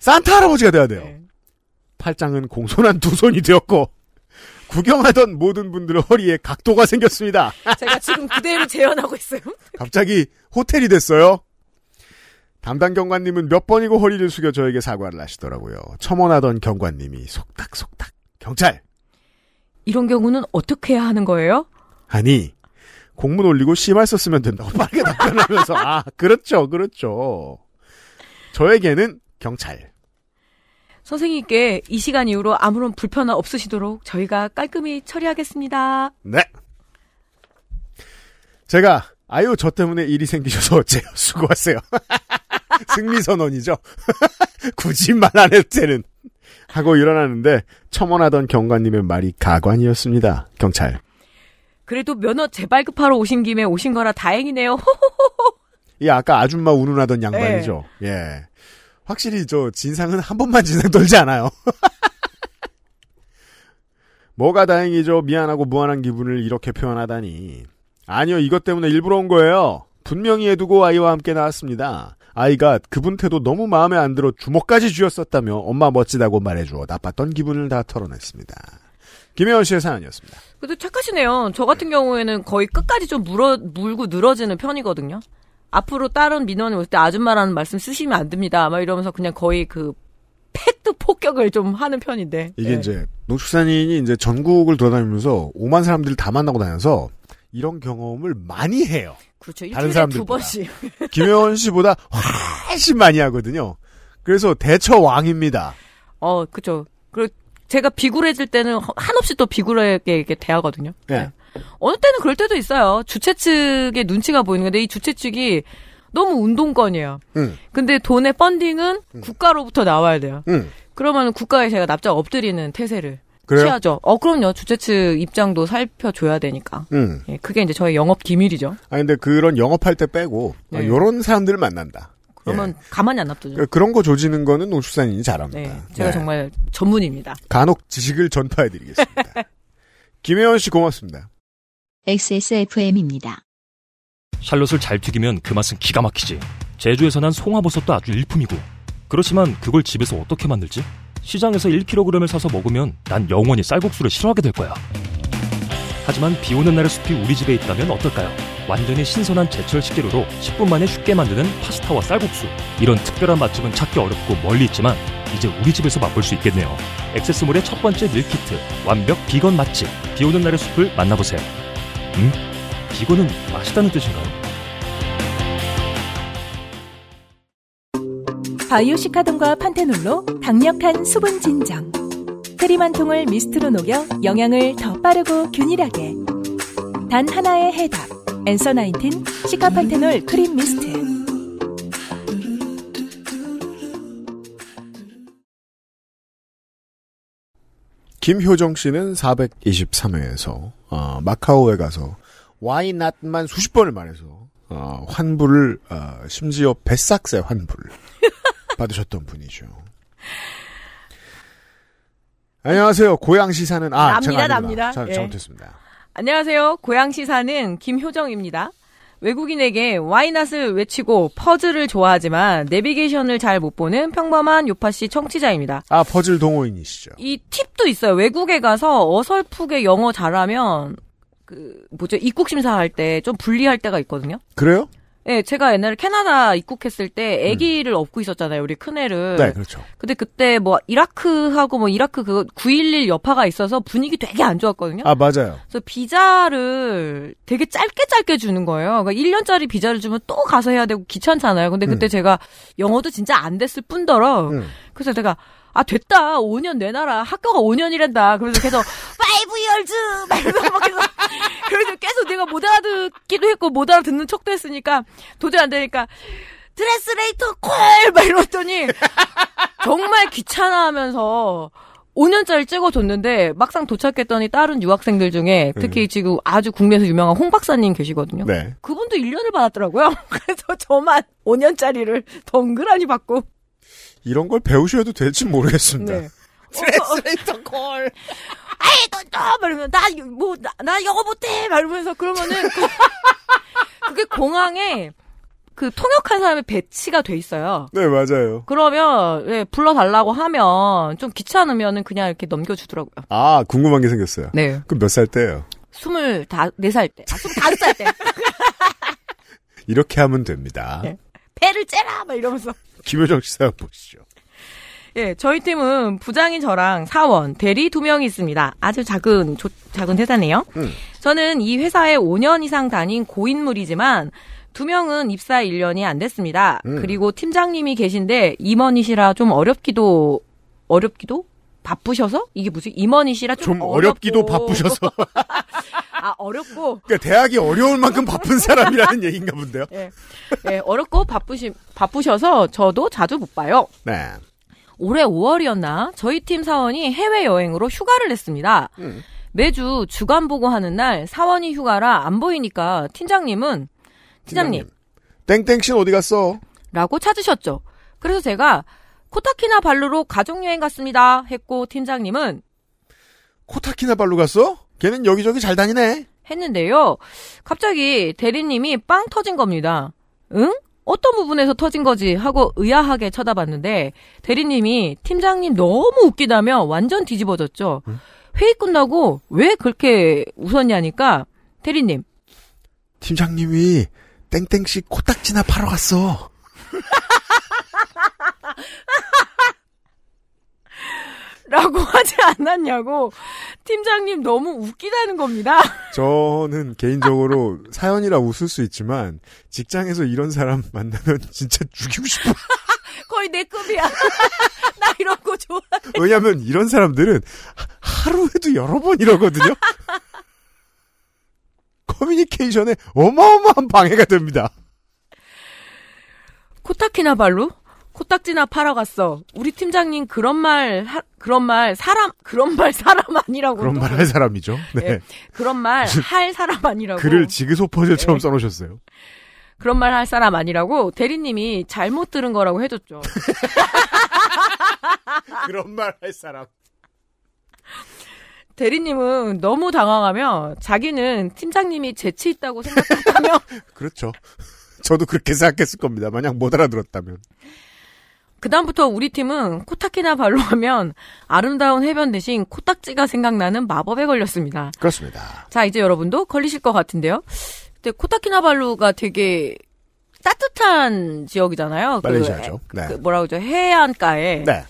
산타 할아버지가 돼야 돼요. 네. 팔짱은 공손한 두 손이 되었고 구경하던 모든 분들의 허리에 각도가 생겼습니다. 제가 지금 그대로 재현하고 있어요. 갑자기 호텔이 됐어요. 담당 경관님은 몇 번이고 허리를 숙여 저에게 사과를 하시더라고요. 첨언하던 경관님이 속닥속닥 경찰 이런 경우는 어떻게 해야 하는 거예요? 아니 공문 올리고 씨발 썼으면 된다고 빠르게 답변하면서 아 그렇죠 그렇죠. 저에게는 경찰 선생님께 이 시간 이후로 아무런 불편함 없으시도록 저희가 깔끔히 처리하겠습니다. 네. 제가 아유 저 때문에 일이 생기셔서 어째요 수고하세요. 승리 선언이죠. 굳이 말 안 해도 되는 하고 일어나는데 첨언하던 경관님의 말이 가관이었습니다. 경찰. 그래도 면허 재발급하러 오신 김에 오신 거라 다행이네요. 이 아까 아줌마 운운하던 양반이죠. 예. 확실히 저 진상은 한 번만 진상 떨지 않아요. 뭐가 다행이죠. 미안하고 무한한 기분을 이렇게 표현하다니. 아니요, 이것 때문에 일부러 온 거예요. 분명히 해두고 아이와 함께 나왔습니다. 아이가 그분 태도 너무 마음에 안 들어 주먹까지 쥐었었다며 엄마 멋지다고 말해주어 나빴던 기분을 다 털어냈습니다. 김혜원 씨의 사연이었습니다. 그래도 착하시네요. 저 같은 경우에는 거의 끝까지 좀 물어, 물고 늘어지는 편이거든요. 앞으로 다른 민원이 올 때 아줌마라는 말씀 쓰시면 안 됩니다. 막 이러면서 그냥 거의 그 팩트 폭격을 좀 하는 편인데. 이게 네. 이제 농축산인이 이제 전국을 돌아다니면서 5만 사람들을 다 만나고 다녀서 이런 경험을 많이 해요. 그렇죠. 다른 일주일에 두. 번씩. 김혜원 씨보다 훨씬 많이 하거든요. 그래서 대처 왕입니다. 어, 그죠. 그리고 제가 비굴해질 때는 허- 한없이 또 비굴하게 이렇게 대하거든요. 예. 어느 때는 그럴 때도 있어요. 주최 측의 눈치가 보이는 건데 이 주최 측이 너무 운동권이에요. 응, 근데 돈의 펀딩은 국가로부터 나와야 돼요. 응. 그러면 국가에 제가 납작 엎드리는 태세를 그래요? 취하죠. 어, 그럼요. 주최 측 입장도 살펴줘야 되니까. 응. 예, 그게 이제 저의 영업 기밀이죠. 아 근데 그런 영업할 때 빼고 네. 이런 사람들을 만난다. 그러면 가만히 안 놔두죠. 그- 그런 거 조지는 거는 농축산인이 잘합니다. 네, 제가 네. 정말 전문입니다. 간혹 지식을 전파해드리겠습니다. 김혜원 씨 고맙습니다. XSFM입니다. 샬롯을 잘 튀기면 그 맛은 기가 막히지. 제주에서 난 송화버섯도 아주 일품이고. 그렇지만 그걸 집에서 어떻게 만들지? 시장에서 1kg을 사서 먹으면 난 영원히 쌀국수를 싫어하게 될 거야. 하지만 비 오는 날의 숲이 우리 집에 있다면 어떨까요? 완전히 신선한 제철 식재료로 10분 만에 쉽게 만드는 파스타와 쌀국수. 이런 특별한 맛집은 찾기 어렵고 멀리 있지만 이제 우리 집에서 맛볼 수 있겠네요. 액세스몰의 첫 번째 밀키트, 완벽 비건 맛집. 비 오는 날의 숲을 만나보세요. 음? 비건은 맛있다는 뜻인가요? 바이오시카돈과 판테놀로 강력한 수분 진정. 크림 한 통을 미스트로 녹여 영양을 더 빠르고 균일하게. 단 하나의 해답. 엔서 나인틴 시카판테놀 크림 미스트. 김효정 씨는 423회에서 어, 마카오에 가서 와이 낫만 수십 번을 말해서 어, 환불을 어, 심지어 뱃삭새 환불 받으셨던 분이죠. 안녕하세요. 고양시 사는 아 납니다. 납니다. 자, 예. 잘못했습니다. 안녕하세요. 고양시 사는 김효정입니다. 외국인에게 와이낫을 외치고 퍼즐을 좋아하지만 내비게이션을 잘 못 보는 평범한 요파 씨 청취자입니다. 아 퍼즐 동호인이시죠. 이 팁도 있어요. 외국에 가서 어설프게 영어 잘하면 그 뭐죠 입국 심사할 때 좀 불리할 때가 있거든요. 그래요? 예, 제가 옛날에 캐나다 입국했을 때 아기를 업고 있었잖아요. 우리 큰애를. 네, 그렇죠. 근데 그때 뭐 이라크하고 뭐 이라크 그 911 여파가 있어서 분위기 되게 안 좋았거든요. 아 맞아요. 그래서 비자를 되게 짧게 짧게 주는 거예요. 그러니까 1년짜리 비자를 주면 또 가서 해야 되고 귀찮잖아요. 근데 그때 음. 제가 영어도 진짜 안 됐을 뿐더러 음. 그래서 제가 아 됐다 5년 내놔라 학교가 5년이란다 그러면서 계속 5 years 막 이러면서 막 계속 그래서 계속 내가 못 알아듣기도 했고 못 알아듣는 척도 했으니까 도저히 안 되니까 translator call 막 이러더니 정말 귀찮아하면서 5년짜리 찍어줬는데 막상 도착했더니 다른 유학생들 중에 특히 지금 아주 국내에서 유명한 홍 박사님 계시거든요. 네. 그분도 1년을 받았더라고요. 그래서 저만 5년짜리를 덩그라니 받고. 이런 걸 배우셔도 될지 모르겠습니다. 네. translator call. 아이, 너, 너! 말하면, 나, 뭐, 나, 나 영어 못해! 말하면서 그러면은, 그, 그게 공항에 그 통역한 사람의 배치가 돼 있어요. 네, 맞아요. 그러면, 예, 불러달라고 하면, 좀 귀찮으면은 그냥 이렇게 넘겨주더라고요. 아, 궁금한 게 생겼어요. 네. 그럼 몇 살 때예요? 스물네 살 때. 아, 스물다섯 살 때. 이렇게 하면 됩니다. 네. 배를 째라! 막 이러면서. 김효정 씨 사연 보시죠. 예, 저희 팀은 부장인 저랑 사원, 대리 두 명이 있습니다. 아주 작은, 조- 작은 회사네요. 음. 저는 이 회사에 5년 이상 다닌 고인물이지만 두 명은 입사 1년이 안 됐습니다. 음. 그리고 팀장님이 계신데 임원이시라 좀 어렵기도, 어렵기도? 바쁘셔서? 이게 무슨 임원이시라 좀, 좀 어렵기도. 바쁘셔서. 아, 어렵고. 그러니까 대학이 어려울 만큼 바쁜 사람이라는 얘기인가 본데요. 예, 예, 어렵고 바쁘시, 바쁘셔서 저도 자주 못 봐요. 네. 올해 5월이었나 저희 팀 사원이 해외 여행으로 휴가를 냈습니다. 음. 매주 주간 보고하는 날 사원이 휴가라 안 보이니까 팀장님은 팀장님 땡땡 씨는 어디 갔어? 라고 찾으셨죠. 그래서 제가 코타키나 발루로 가족 여행 갔습니다 했고 팀장님은 코타키나 발루 갔어? 걔는 여기저기 잘 다니네. 했는데요. 갑자기 대리님이 빵 터진 겁니다. 응? 어떤 부분에서 터진 거지? 하고 의아하게 쳐다봤는데 대리님이 팀장님 너무 웃기다며 완전 뒤집어졌죠. 회의 끝나고 왜 그렇게 웃었냐니까 대리님 팀장님이 땡땡 씨 코딱지나 팔러 갔어. 라고 하지 않았냐고 팀장님 너무 웃기다는 겁니다. 저는 개인적으로 사연이라 웃을 수 있지만 직장에서 이런 사람 만나면 진짜 죽이고 싶어. 거의 내 급이야. 나 이런 거 좋아. 왜냐면 이런 사람들은 하- 하루에도 여러 번 이러거든요. 커뮤니케이션에 어마어마한 방해가 됩니다. 코타키나발루? 코딱지나 팔아 갔어. 우리 팀장님 그런 말 하- 그런 말 사람 그런 말 사람 아니라고. 그런 말 할 사람이죠. 네. 예, 그런 말 할 사람 아니라고. 글을 지그소 퍼즐처럼 네. 써놓으셨어요. 그런 말 할 사람 아니라고 대리님이 잘못 들은 거라고 해줬죠. 그런 말 할 사람. 대리님은 너무 당황하며 자기는 팀장님이 재치 있다고 생각했다며 그렇죠. 저도 그렇게 생각했을 겁니다. 만약 못 알아들었다면. 그다음부터 우리 팀은 코타키나발루 하면 아름다운 해변 대신 코딱지가 생각나는 마법에 걸렸습니다. 그렇습니다. 자, 이제 여러분도 걸리실 것 같은데요. 근데 코타키나발루가 되게 따뜻한 지역이잖아요. 말레이시아죠. 그, 네. 그 뭐라고 그러죠? 해안가에 네.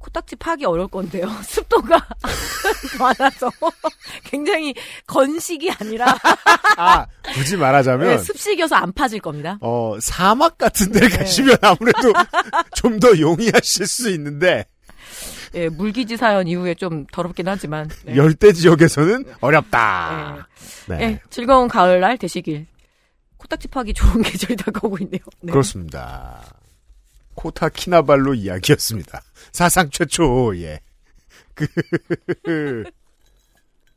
코딱지 파기 어려울 건데요. 습도가 많아서 굉장히 건식이 아니라 아, 굳이 말하자면, 네, 습식이어서 안 파질 겁니다. 어, 사막 같은 데를 네. 가시면 아무래도 좀 더 용이하실 수 있는데, 예, 물기지 사연 이후에 좀 더럽긴 하지만 네. 열대 지역에서는 어렵다. 예, 네. 예, 즐거운 가을날 되시길. 코딱지 파기 좋은 계절이 다가오고 있네요. 네. 그렇습니다. 코타 키나발루 이야기였습니다. 사상 최초, 예. 그,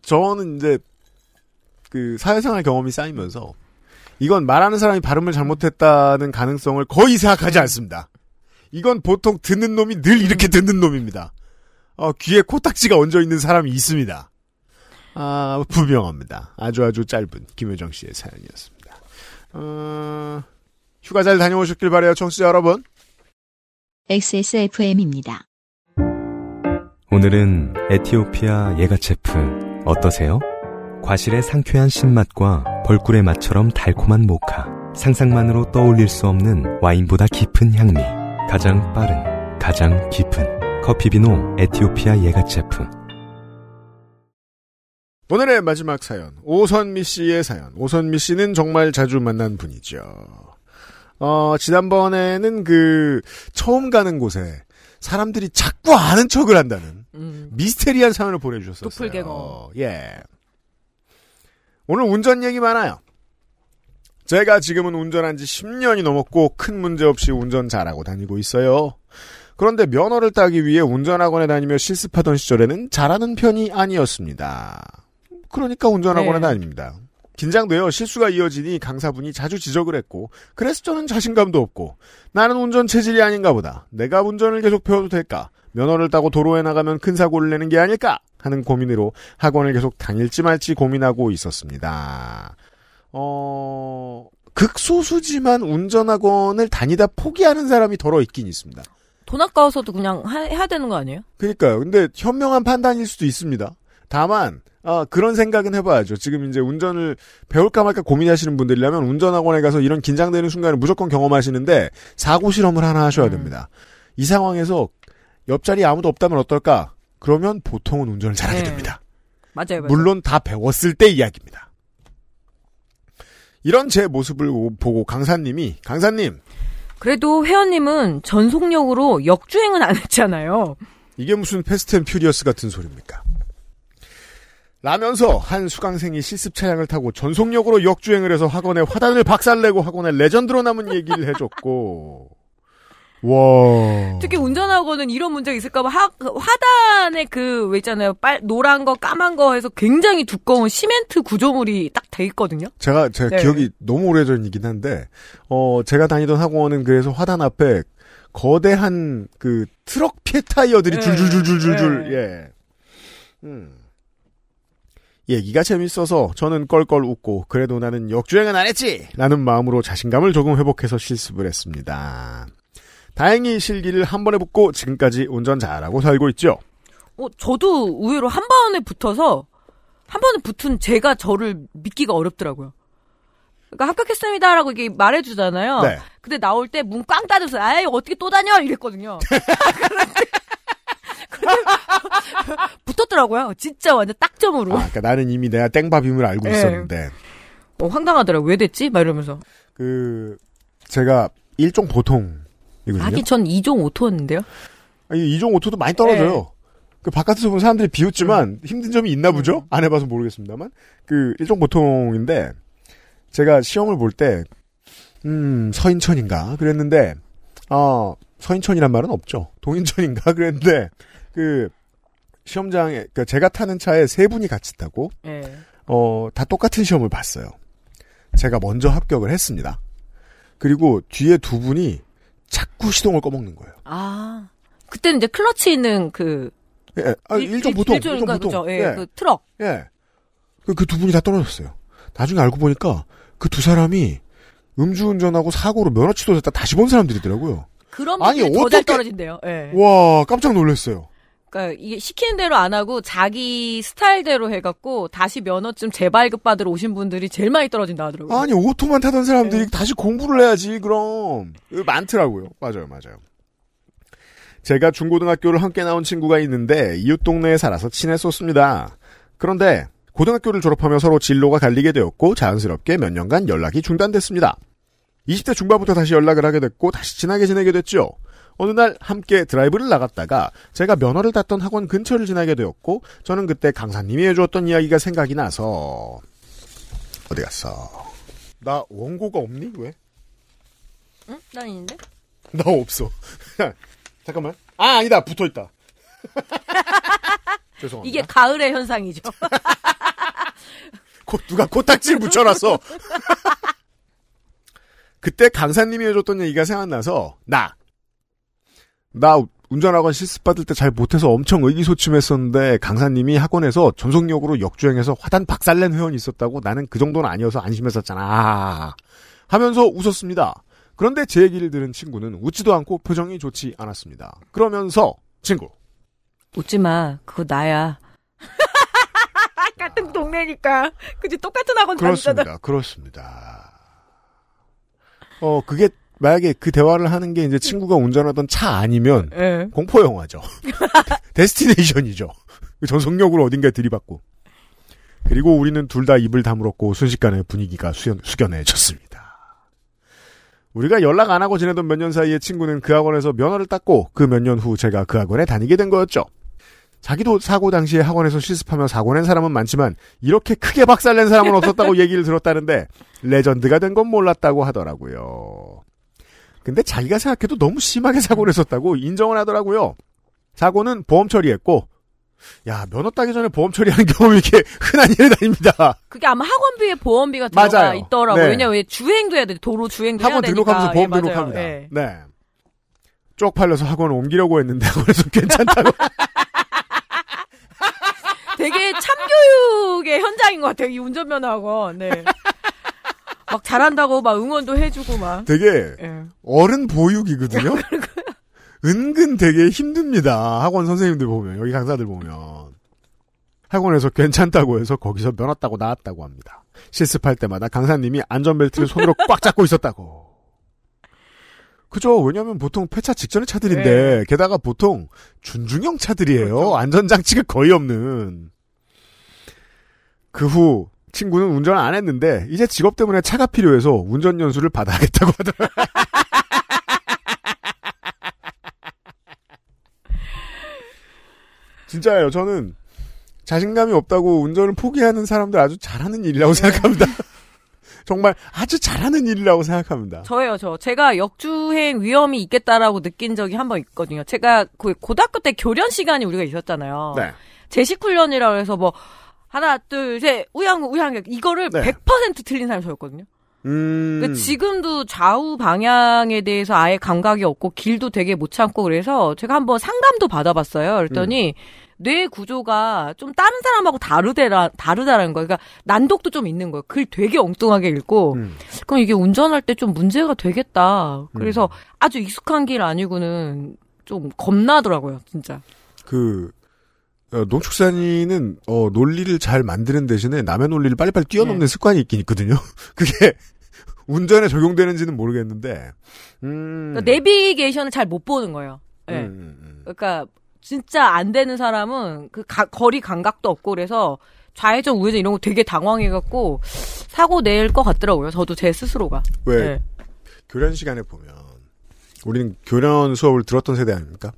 저는 이제, 그, 사회생활 경험이 쌓이면서, 이건 말하는 사람이 발음을 잘못했다는 가능성을 거의 생각하지 않습니다. 이건 보통 듣는 놈이 늘 이렇게 듣는 놈입니다. 어, 귀에 코딱지가 얹어 있는 사람이 있습니다. 아, 분명합니다. 아주 아주 짧은 김효정 씨의 사연이었습니다. 어, 휴가 잘 다녀오셨길 바래요, 청취자 여러분. XSFM입니다. 오늘은 에티오피아 예가체프 어떠세요? 과실의 상쾌한 신맛과 벌꿀의 맛처럼 달콤한 모카. 상상만으로 떠올릴 수 없는 와인보다 깊은 향미. 가장 빠른, 가장 깊은 커피 비노 에티오피아 예가체프. 오늘의 마지막 사연, 오선미 씨의 사연. 오선미 씨는 정말 자주 만난 분이죠. 어, 지난번에는 그, 처음 가는 곳에 사람들이 자꾸 아는 척을 한다는 음. 미스테리한 사연을 보내주셨었어요. 도플갱어. 예. 오늘 운전 얘기 많아요. 제가 지금은 운전한 지 10년이 넘었고 큰 문제 없이 운전 잘하고 다니고 있어요. 그런데 면허를 따기 위해 운전학원에 다니며 실습하던 시절에는 잘하는 편이 아니었습니다. 그러니까 운전학원에 네. 다닙니다. 긴장돼요. 실수가 이어지니 강사분이 자주 지적을 했고 그래서 저는 자신감도 없고 나는 운전 체질이 아닌가 보다. 내가 운전을 계속 배워도 될까? 면허를 따고 도로에 나가면 큰 사고를 내는 게 아닐까? 하는 고민으로 학원을 계속 다닐지 말지 고민하고 있었습니다. 어, 극소수지만 운전학원을 다니다 포기하는 사람이 덜어 있긴 있습니다. 돈 아까워서도 그냥 하- 해야 되는 거 아니에요? 그러니까요. 근데 현명한 판단일 수도 있습니다. 다만 아, 그런 생각은 해봐야죠. 지금 이제 운전을 배울까 말까 고민하시는 분들이라면 운전학원에 가서 이런 긴장되는 순간을 무조건 경험하시는데 사고 실험을 하나 하셔야 음. 됩니다. 이 상황에서 옆자리에 아무도 없다면 어떨까? 그러면 보통은 운전을 잘하게 네. 됩니다. 맞아요, 맞아요. 물론 다 배웠을 때 이야기입니다. 이런 제 모습을 오- 보고 강사님이 강사님 그래도 회원님은 전속력으로 역주행은 안 했잖아요. 이게 무슨 Fast and Furious 같은 소리입니까? 라면서 한 수강생이 실습 차량을 타고 전속력으로 역주행을 해서 학원에 화단을 박살내고 학원에 레전드로 남은 얘기를 해줬고 와 특히 운전학원은 이런 문제가 있을까봐 하- 화단에 그, 왜 있잖아요. 빨, 노란 거, 까만 거 해서 굉장히 두꺼운 시멘트 구조물이 딱 돼 있거든요. 제가 제가 네. 기억이 너무 오래전이긴 한데 어 제가 다니던 학원은 그래서 화단 앞에 거대한 그 트럭 피해 타이어들이 네. 줄줄줄줄줄줄 네. 예. 음. 얘기가 재밌어서 저는 껄껄 웃고 그래도 나는 역주행은 안 했지 라는 마음으로 자신감을 조금 회복해서 실습을 했습니다. 다행히 실기를 한 번에 붙고 지금까지 운전 잘하고 살고 있죠. 어, 저도 의외로 한 번에 붙어서, 한 번에 붙은 제가 저를 믿기가 어렵더라고요. 그러니까 합격했습니다라고 이게 말해주잖아요. 네. 근데 나올 때 문 꽝 닫아서, 아이, 어떻게 또 다녀? 이랬거든요. 그런데, 붙었더라고요. 진짜 완전 딱점으로. 아, 그러니까 나는 이미 내가 땡밥임을 알고 네. 있었는데 어, 황당하더라고요. 왜 됐지? 막 이러면서. 그 제가 일종 보통이거든요. 하긴 전 2종 오토였는데요. 아니, 이종 오토도 많이 떨어져요. 그 바깥에서 보면 사람들이 비웃지만 힘든 점이 있나 보죠? 안 해봐서 모르겠습니다만. 그 일종 보통인데 제가 시험을 볼 때, 음, 서인천인가? 그랬는데, 어, 서인천이란 말은 없죠. 동인천인가? 그랬는데, 그, 시험장에, 그 제가 타는 차에 세 분이 같이 타고, 예. 어, 다 똑같은 시험을 봤어요. 제가 먼저 합격을 했습니다. 그리고 뒤에 두 분이 자꾸 시동을 꺼먹는 거예요. 아. 그때는 이제 클러치 있는 그. 예, 아, 일- 일- 보통, 일종 보통. 그죠? 예, 그 트럭. 예. 그두 분이 다 떨어졌어요. 나중에 알고 보니까 그 두 사람이 음주운전하고 사고로 면허취도 됐다 다시 본 사람들이더라고요. 그런 아니, 어떻게- 떨어진대요. 예. 와, 깜짝 놀랐어요. 그러니까 이게 시키는 대로 안 하고 자기 스타일대로 해갖고 다시 면허증 재발급 받으러 오신 분들이 제일 많이 떨어진다 하더라고요. 아니, 오토만 타던 사람들이 네. 다시 공부를 해야지, 그럼. 많더라고요. 맞아요, 맞아요. 제가 중고등학교를 함께 나온 친구가 있는데, 이웃 동네에 살아서 친했었습니다. 그런데, 고등학교를 졸업하며 서로 진로가 갈리게 되었고, 자연스럽게 몇 년간 연락이 중단됐습니다. 20대 중반부터 다시 연락을 하게 됐고, 다시 친하게 지내게 됐죠. 어느 날 함께 드라이브를 나갔다가 제가 면허를 땄던 학원 근처를 지나게 되었고 저는 그때 강사님이 해주었던 이야기가 생각이 나서 어디 갔어? 나 원고가 없니? 왜? 응? 난 있는데? 나 없어. 잠깐만. 아 아니다 붙어 있다. 죄송합니다. 이게 가을의 현상이죠. 코, 누가 코딱지를 붙여놨어. 그때 강사님이 해줬던 얘기가 생각나서 나. 나 운전학원 실습받을 때 잘 못해서 엄청 의기소침했었는데 강사님이 학원에서 전속력으로 역주행해서 화단 박살낸 회원이 있었다고 나는 그 정도는 아니어서 안심했었잖아. 하면서 웃었습니다. 그런데 제 얘기를 들은 친구는 웃지도 않고 표정이 좋지 않았습니다. 그러면서 친구 웃지 마. 그거 나야. 같은 동네니까. 그지 똑같은 학원 다니잖아. 그렇습니다. 그렇습니다. 어, 그게, 만약에 그 대화를 하는 게 이제 친구가 운전하던 차 아니면, 예. 공포 영화죠. 데스티네이션이죠. 전속력으로 어딘가에 들이받고. 그리고 우리는 둘 다 입을 다물었고, 순식간에 분위기가 수연, 숙연해졌습니다. 우리가 연락 안 하고 지내던 몇 년 사이에 친구는 그 학원에서 면허를 땄고, 그 몇 년 후 제가 그 학원에 다니게 된 거였죠. 자기도 사고 당시에 학원에서 실습하며 사고 낸 사람은 많지만 이렇게 크게 박살 낸 사람은 없었다고 얘기를 들었다는데 레전드가 된 건 몰랐다고 하더라고요. 근데 자기가 생각해도 너무 심하게 사고 냈었다고 인정을 하더라고요. 사고는 보험 처리했고 야 면허 따기 전에 보험 처리하는 경험이 이렇게 흔한 일은 아닙니다. 그게 아마 학원비에 보험비가 들어가 맞아요. 있더라고요. 네. 왜냐면 왜 주행도 해야 돼. 도로 주행도 해야 학원 되니까. 등록하면서 보험 예. 등록합니다. 예. 네. 쪽팔려서 학원을 옮기려고 했는데 학원에서 괜찮다고 되게 참교육의 현장인 것 같아요. 이 운전면허 학원. 네. 막 잘한다고 막 응원도 해주고 막. 되게 예. 어른 보육이거든요. 은근 되게 힘듭니다. 학원 선생님들 보면 여기 강사들 보면 학원에서 괜찮다고 해서 거기서 면허 따고 나왔다고 합니다. 실습할 때마다 강사님이 안전벨트를 손으로 꽉 잡고 있었다고. 그죠. 왜냐하면 보통 폐차 직전의 차들인데 게다가 보통 준중형 차들이에요. 안전장치가 거의 없는. 그 후 친구는 운전을 안 했는데 이제 직업 때문에 차가 필요해서 운전 연수를 받아야겠다고 하더라고요. 진짜예요. 저는 자신감이 없다고 운전을 포기하는 사람들 아주 잘하는 일이라고 생각합니다. 정말 아주 잘하는 일이라고 생각합니다. 저예요, 저. 제가 역주행 위험이 있겠다라고 느낀 적이 한 번 있거든요. 제가 그 고등학교 때 교련 시간이 우리가 있었잖아요. 네. 제식 훈련이라고 해서 뭐 하나, 둘, 셋, 우양, 우양 이거를 네. 100% 틀린 사람이 저였거든요. 음. 그러니까 지금도 좌우 방향에 대해서 아예 감각이 없고 길도 되게 못 참고 그래서 제가 한번 상담도 받아봤어요. 그랬더니 뇌 구조가 좀 다른 사람하고 다르대라 다르다라는 거예요. 그러니까 난독도 좀 있는 거예요. 글 되게 엉뚱하게 읽고 음. 그럼 이게 운전할 때 좀 문제가 되겠다. 그래서 아주 익숙한 길 아니고는 좀 겁나더라고요, 진짜. 그 어, 농축산인은 어, 논리를 잘 만드는 대신에 남의 논리를 빨리빨리 뛰어넘는 네. 습관이 있긴 있거든요. 그게 운전에 적용되는지는 모르겠는데. 음. 그러니까 내비게이션을 잘 못 보는 거예요. 예. 음, 음, 음. 그러니까 진짜 안 되는 사람은 그 가- 거리 감각도 없고 그래서 좌회전 우회전 이런 거 되게 당황해갖고 사고 낼 것 같더라고요. 저도 제 스스로가. 왜 네. 교련 시간에 보면 우리는 교련 수업을 들었던 세대 아닙니까?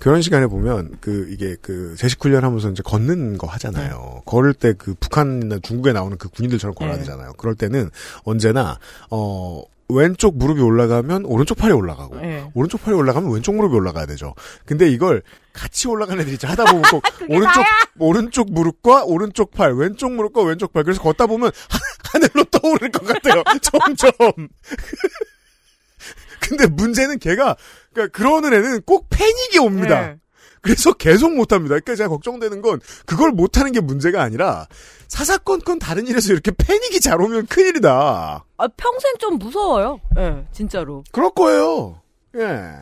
교련 시간에 보면 그 이게 그 제식 훈련 하면서 이제 걷는 거 하잖아요. 걸을 때 그 북한이나 중국에 나오는 그 군인들처럼 걸어야 네. 되잖아요. 그럴 때는 언제나 어 왼쪽 무릎이 올라가면 오른쪽 팔이 올라가고 네. 오른쪽 팔이 올라가면 왼쪽 무릎이 올라가야 되죠. 근데 이걸 같이 올라가는 애들이. 하다 보면 꼭 오른쪽 오른쪽 무릎과 오른쪽 팔, 왼쪽 무릎과 왼쪽 팔. 그래서 걷다 보면 하, 하늘로 떠오를 것 같아요. 점점. 근데 문제는 걔가 그러니까 그러는 애는 꼭 패닉이 옵니다. 네. 그래서 계속 못합니다. 그러니까 제가 걱정되는 건 그걸 못하는 게 문제가 아니라 사사건건 다른 일에서 이렇게 패닉이 잘 오면 큰일이다. 아, 평생 좀 무서워요. 예, 진짜로. 그럴 거예요. 예.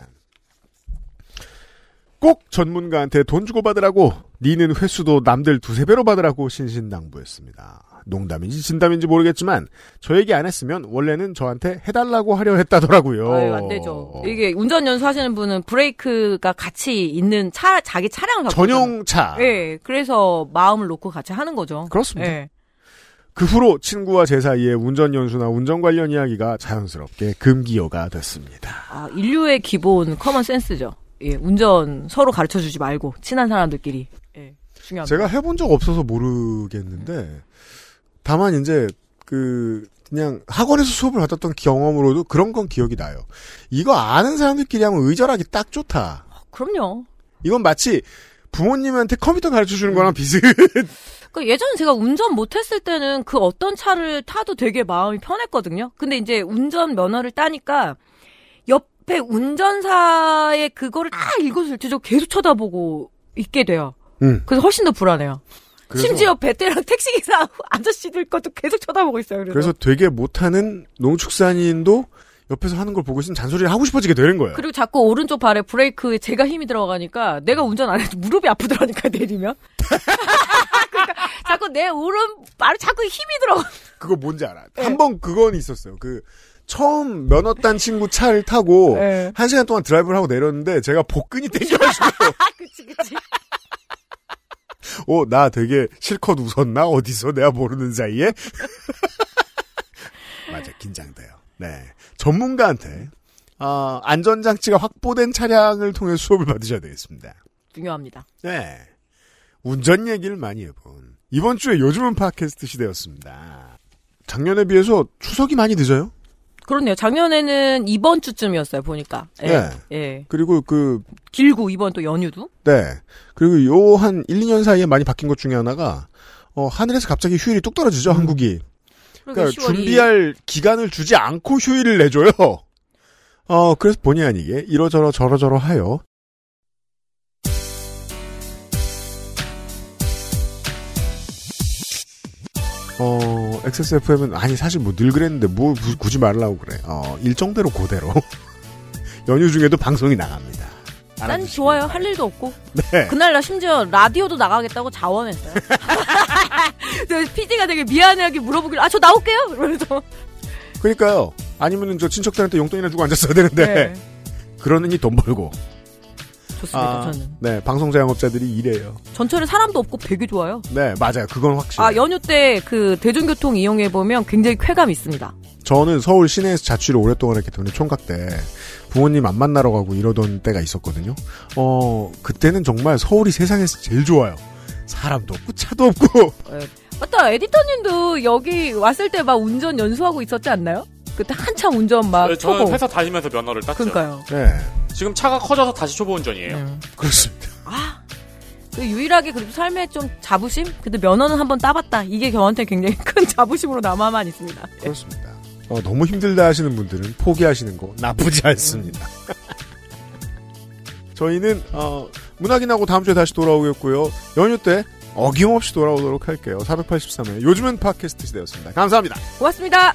꼭 전문가한테 돈 주고 받으라고 니는 횟수도 남들 두세 배로 받으라고 신신당부했습니다. 농담인지 진담인지 모르겠지만 저 얘기 안 했으면 원래는 저한테 해달라고 하려 했다더라고요. 아유, 안 되죠. 이게 운전 연수하시는 분은 브레이크가 같이 있는 차, 자기 차량을 갖고 전용차. 예, 그래서 마음을 놓고 같이 하는 거죠. 그렇습니다. 예. 그 후로 친구와 제 사이에 운전 연수나 운전 관련 이야기가 자연스럽게 금기어가 됐습니다. 아, 인류의 기본 common sense죠. 예, 운전 서로 가르쳐 주지 말고 친한 사람들끼리. 예, 중요합니다. 제가 해본 적 없어서 모르겠는데 다만 이제 그 그냥 학원에서 수업을 받았던 경험으로도 그런 건 기억이 나요. 이거 아는 사람들끼리 하면 의절하기 딱 좋다. 그럼요. 이건 마치 부모님한테 컴퓨터 가르쳐 주는 거랑 비슷. 그 예전에 제가 운전 못했을 때는 그 어떤 차를 타도 되게 마음이 편했거든요. 근데 이제 운전 면허를 따니까 옆에 운전사의 그거를 다 일거수일투족 계속 쳐다보고 있게 돼요. 음. 그래서 훨씬 더 불안해요. 심지어 베테랑 택시기사 아저씨들 것도 계속 쳐다보고 있어요. 그래서, 그래서 되게 못하는 농축산인도 옆에서 하는 걸 보고 있으면 잔소리를 하고 싶어지게 되는 거예요. 그리고 자꾸 오른쪽 발에 브레이크에 제가 힘이 들어가니까 내가 운전 안 해도 무릎이 아프더라니까 내리면. 그러니까 자꾸 내 오른 발에 자꾸 힘이 들어가. 그거 뭔지 알아. 네. 한번 그건 있었어요. 그 처음 면허 딴 친구 차를 타고 네. 한 시간 동안 드라이브를 하고 내렸는데 제가 복근이 땡겨가지고 그치 그치. 어, 나 되게 실컷 웃었나? 어디서 내가 모르는 사이에? 맞아, 긴장돼요. 네. 전문가한테, 아, 안전장치가 확보된 차량을 통해 수업을 받으셔야 되겠습니다. 중요합니다. 네. 운전 얘기를 많이 해본. 이번 주에 요즘은 팟캐스트 시대였습니다. 작년에 비해서 추석이 많이 늦어요? 그렇네요. 작년에는 이번 주쯤이었어요, 보니까. 예. 네. 예. 그리고 그, 길고, 이번 또 연휴도. 네. 그리고 요 한 1, 2년 사이에 많이 바뀐 것 중에 하나가, 어, 하늘에서 갑자기 휴일이 뚝 떨어지죠, 한국이. 그러니까 10월이 준비할 기간을 주지 않고 휴일을 내줘요. 어, 그래서 본의 아니게 이러저러 저러저러 하여 어, XSFM은 아니 사실 뭐 늘 그랬는데 뭐 구- 굳이 말하려고 그래. 어, 일정대로 그대로 연휴 중에도 방송이 나갑니다. 난 좋아요. 바랍니다. 할 일도 없고. 네. 그날 나 심지어 라디오도 나가겠다고 자원했어요. PD가 되게 미안하게 물어보길, 아, 저 나올게요? 이러면서. 그러니까요. 아니면은 저 친척들한테 용돈이나 주고 앉았어야 되는데 네. 그러느니 돈 벌고. 좋습니다, 아, 저는. 네, 방송 자영업자들이 이래요. 전철에 사람도 없고 되게 좋아요. 네, 맞아요. 그건 확실히. 아, 연휴 때 그 대중교통 이용해 보면 굉장히 쾌감 있습니다. 저는 서울 시내에서 자취를 오랫동안 했기 때문에 총각 때 부모님 안 만나러 가고 이러던 때가 있었거든요. 어, 그때는 정말 서울이 세상에서 제일 좋아요. 사람도 없고 차도 없고. 맞다, 에디터님도 여기 왔을 때 막 운전 연수하고 있었지 않나요? 그때 한참 운전 막 네, 저는 초보. 회사 다니면서 면허를 땄죠. 그러니까요. 네, 지금 차가 커져서 다시 초보 운전이에요. 음. 그렇습니다. 그 유일하게 그래도 삶에 좀 자부심? 근데 면허는 한번 따봤다. 이게 저한테 굉장히 큰 자부심으로 남아만 있습니다. 그렇습니다. 어, 너무 힘들다 하시는 분들은 포기하시는 거 나쁘지 않습니다. 저희는 어, 문학인하고 다음 주에 다시 돌아오겠고요. 연휴 때 어김없이 돌아오도록 할게요. 483회 요즘은 팟캐스트 시대였습니다. 감사합니다. 고맙습니다.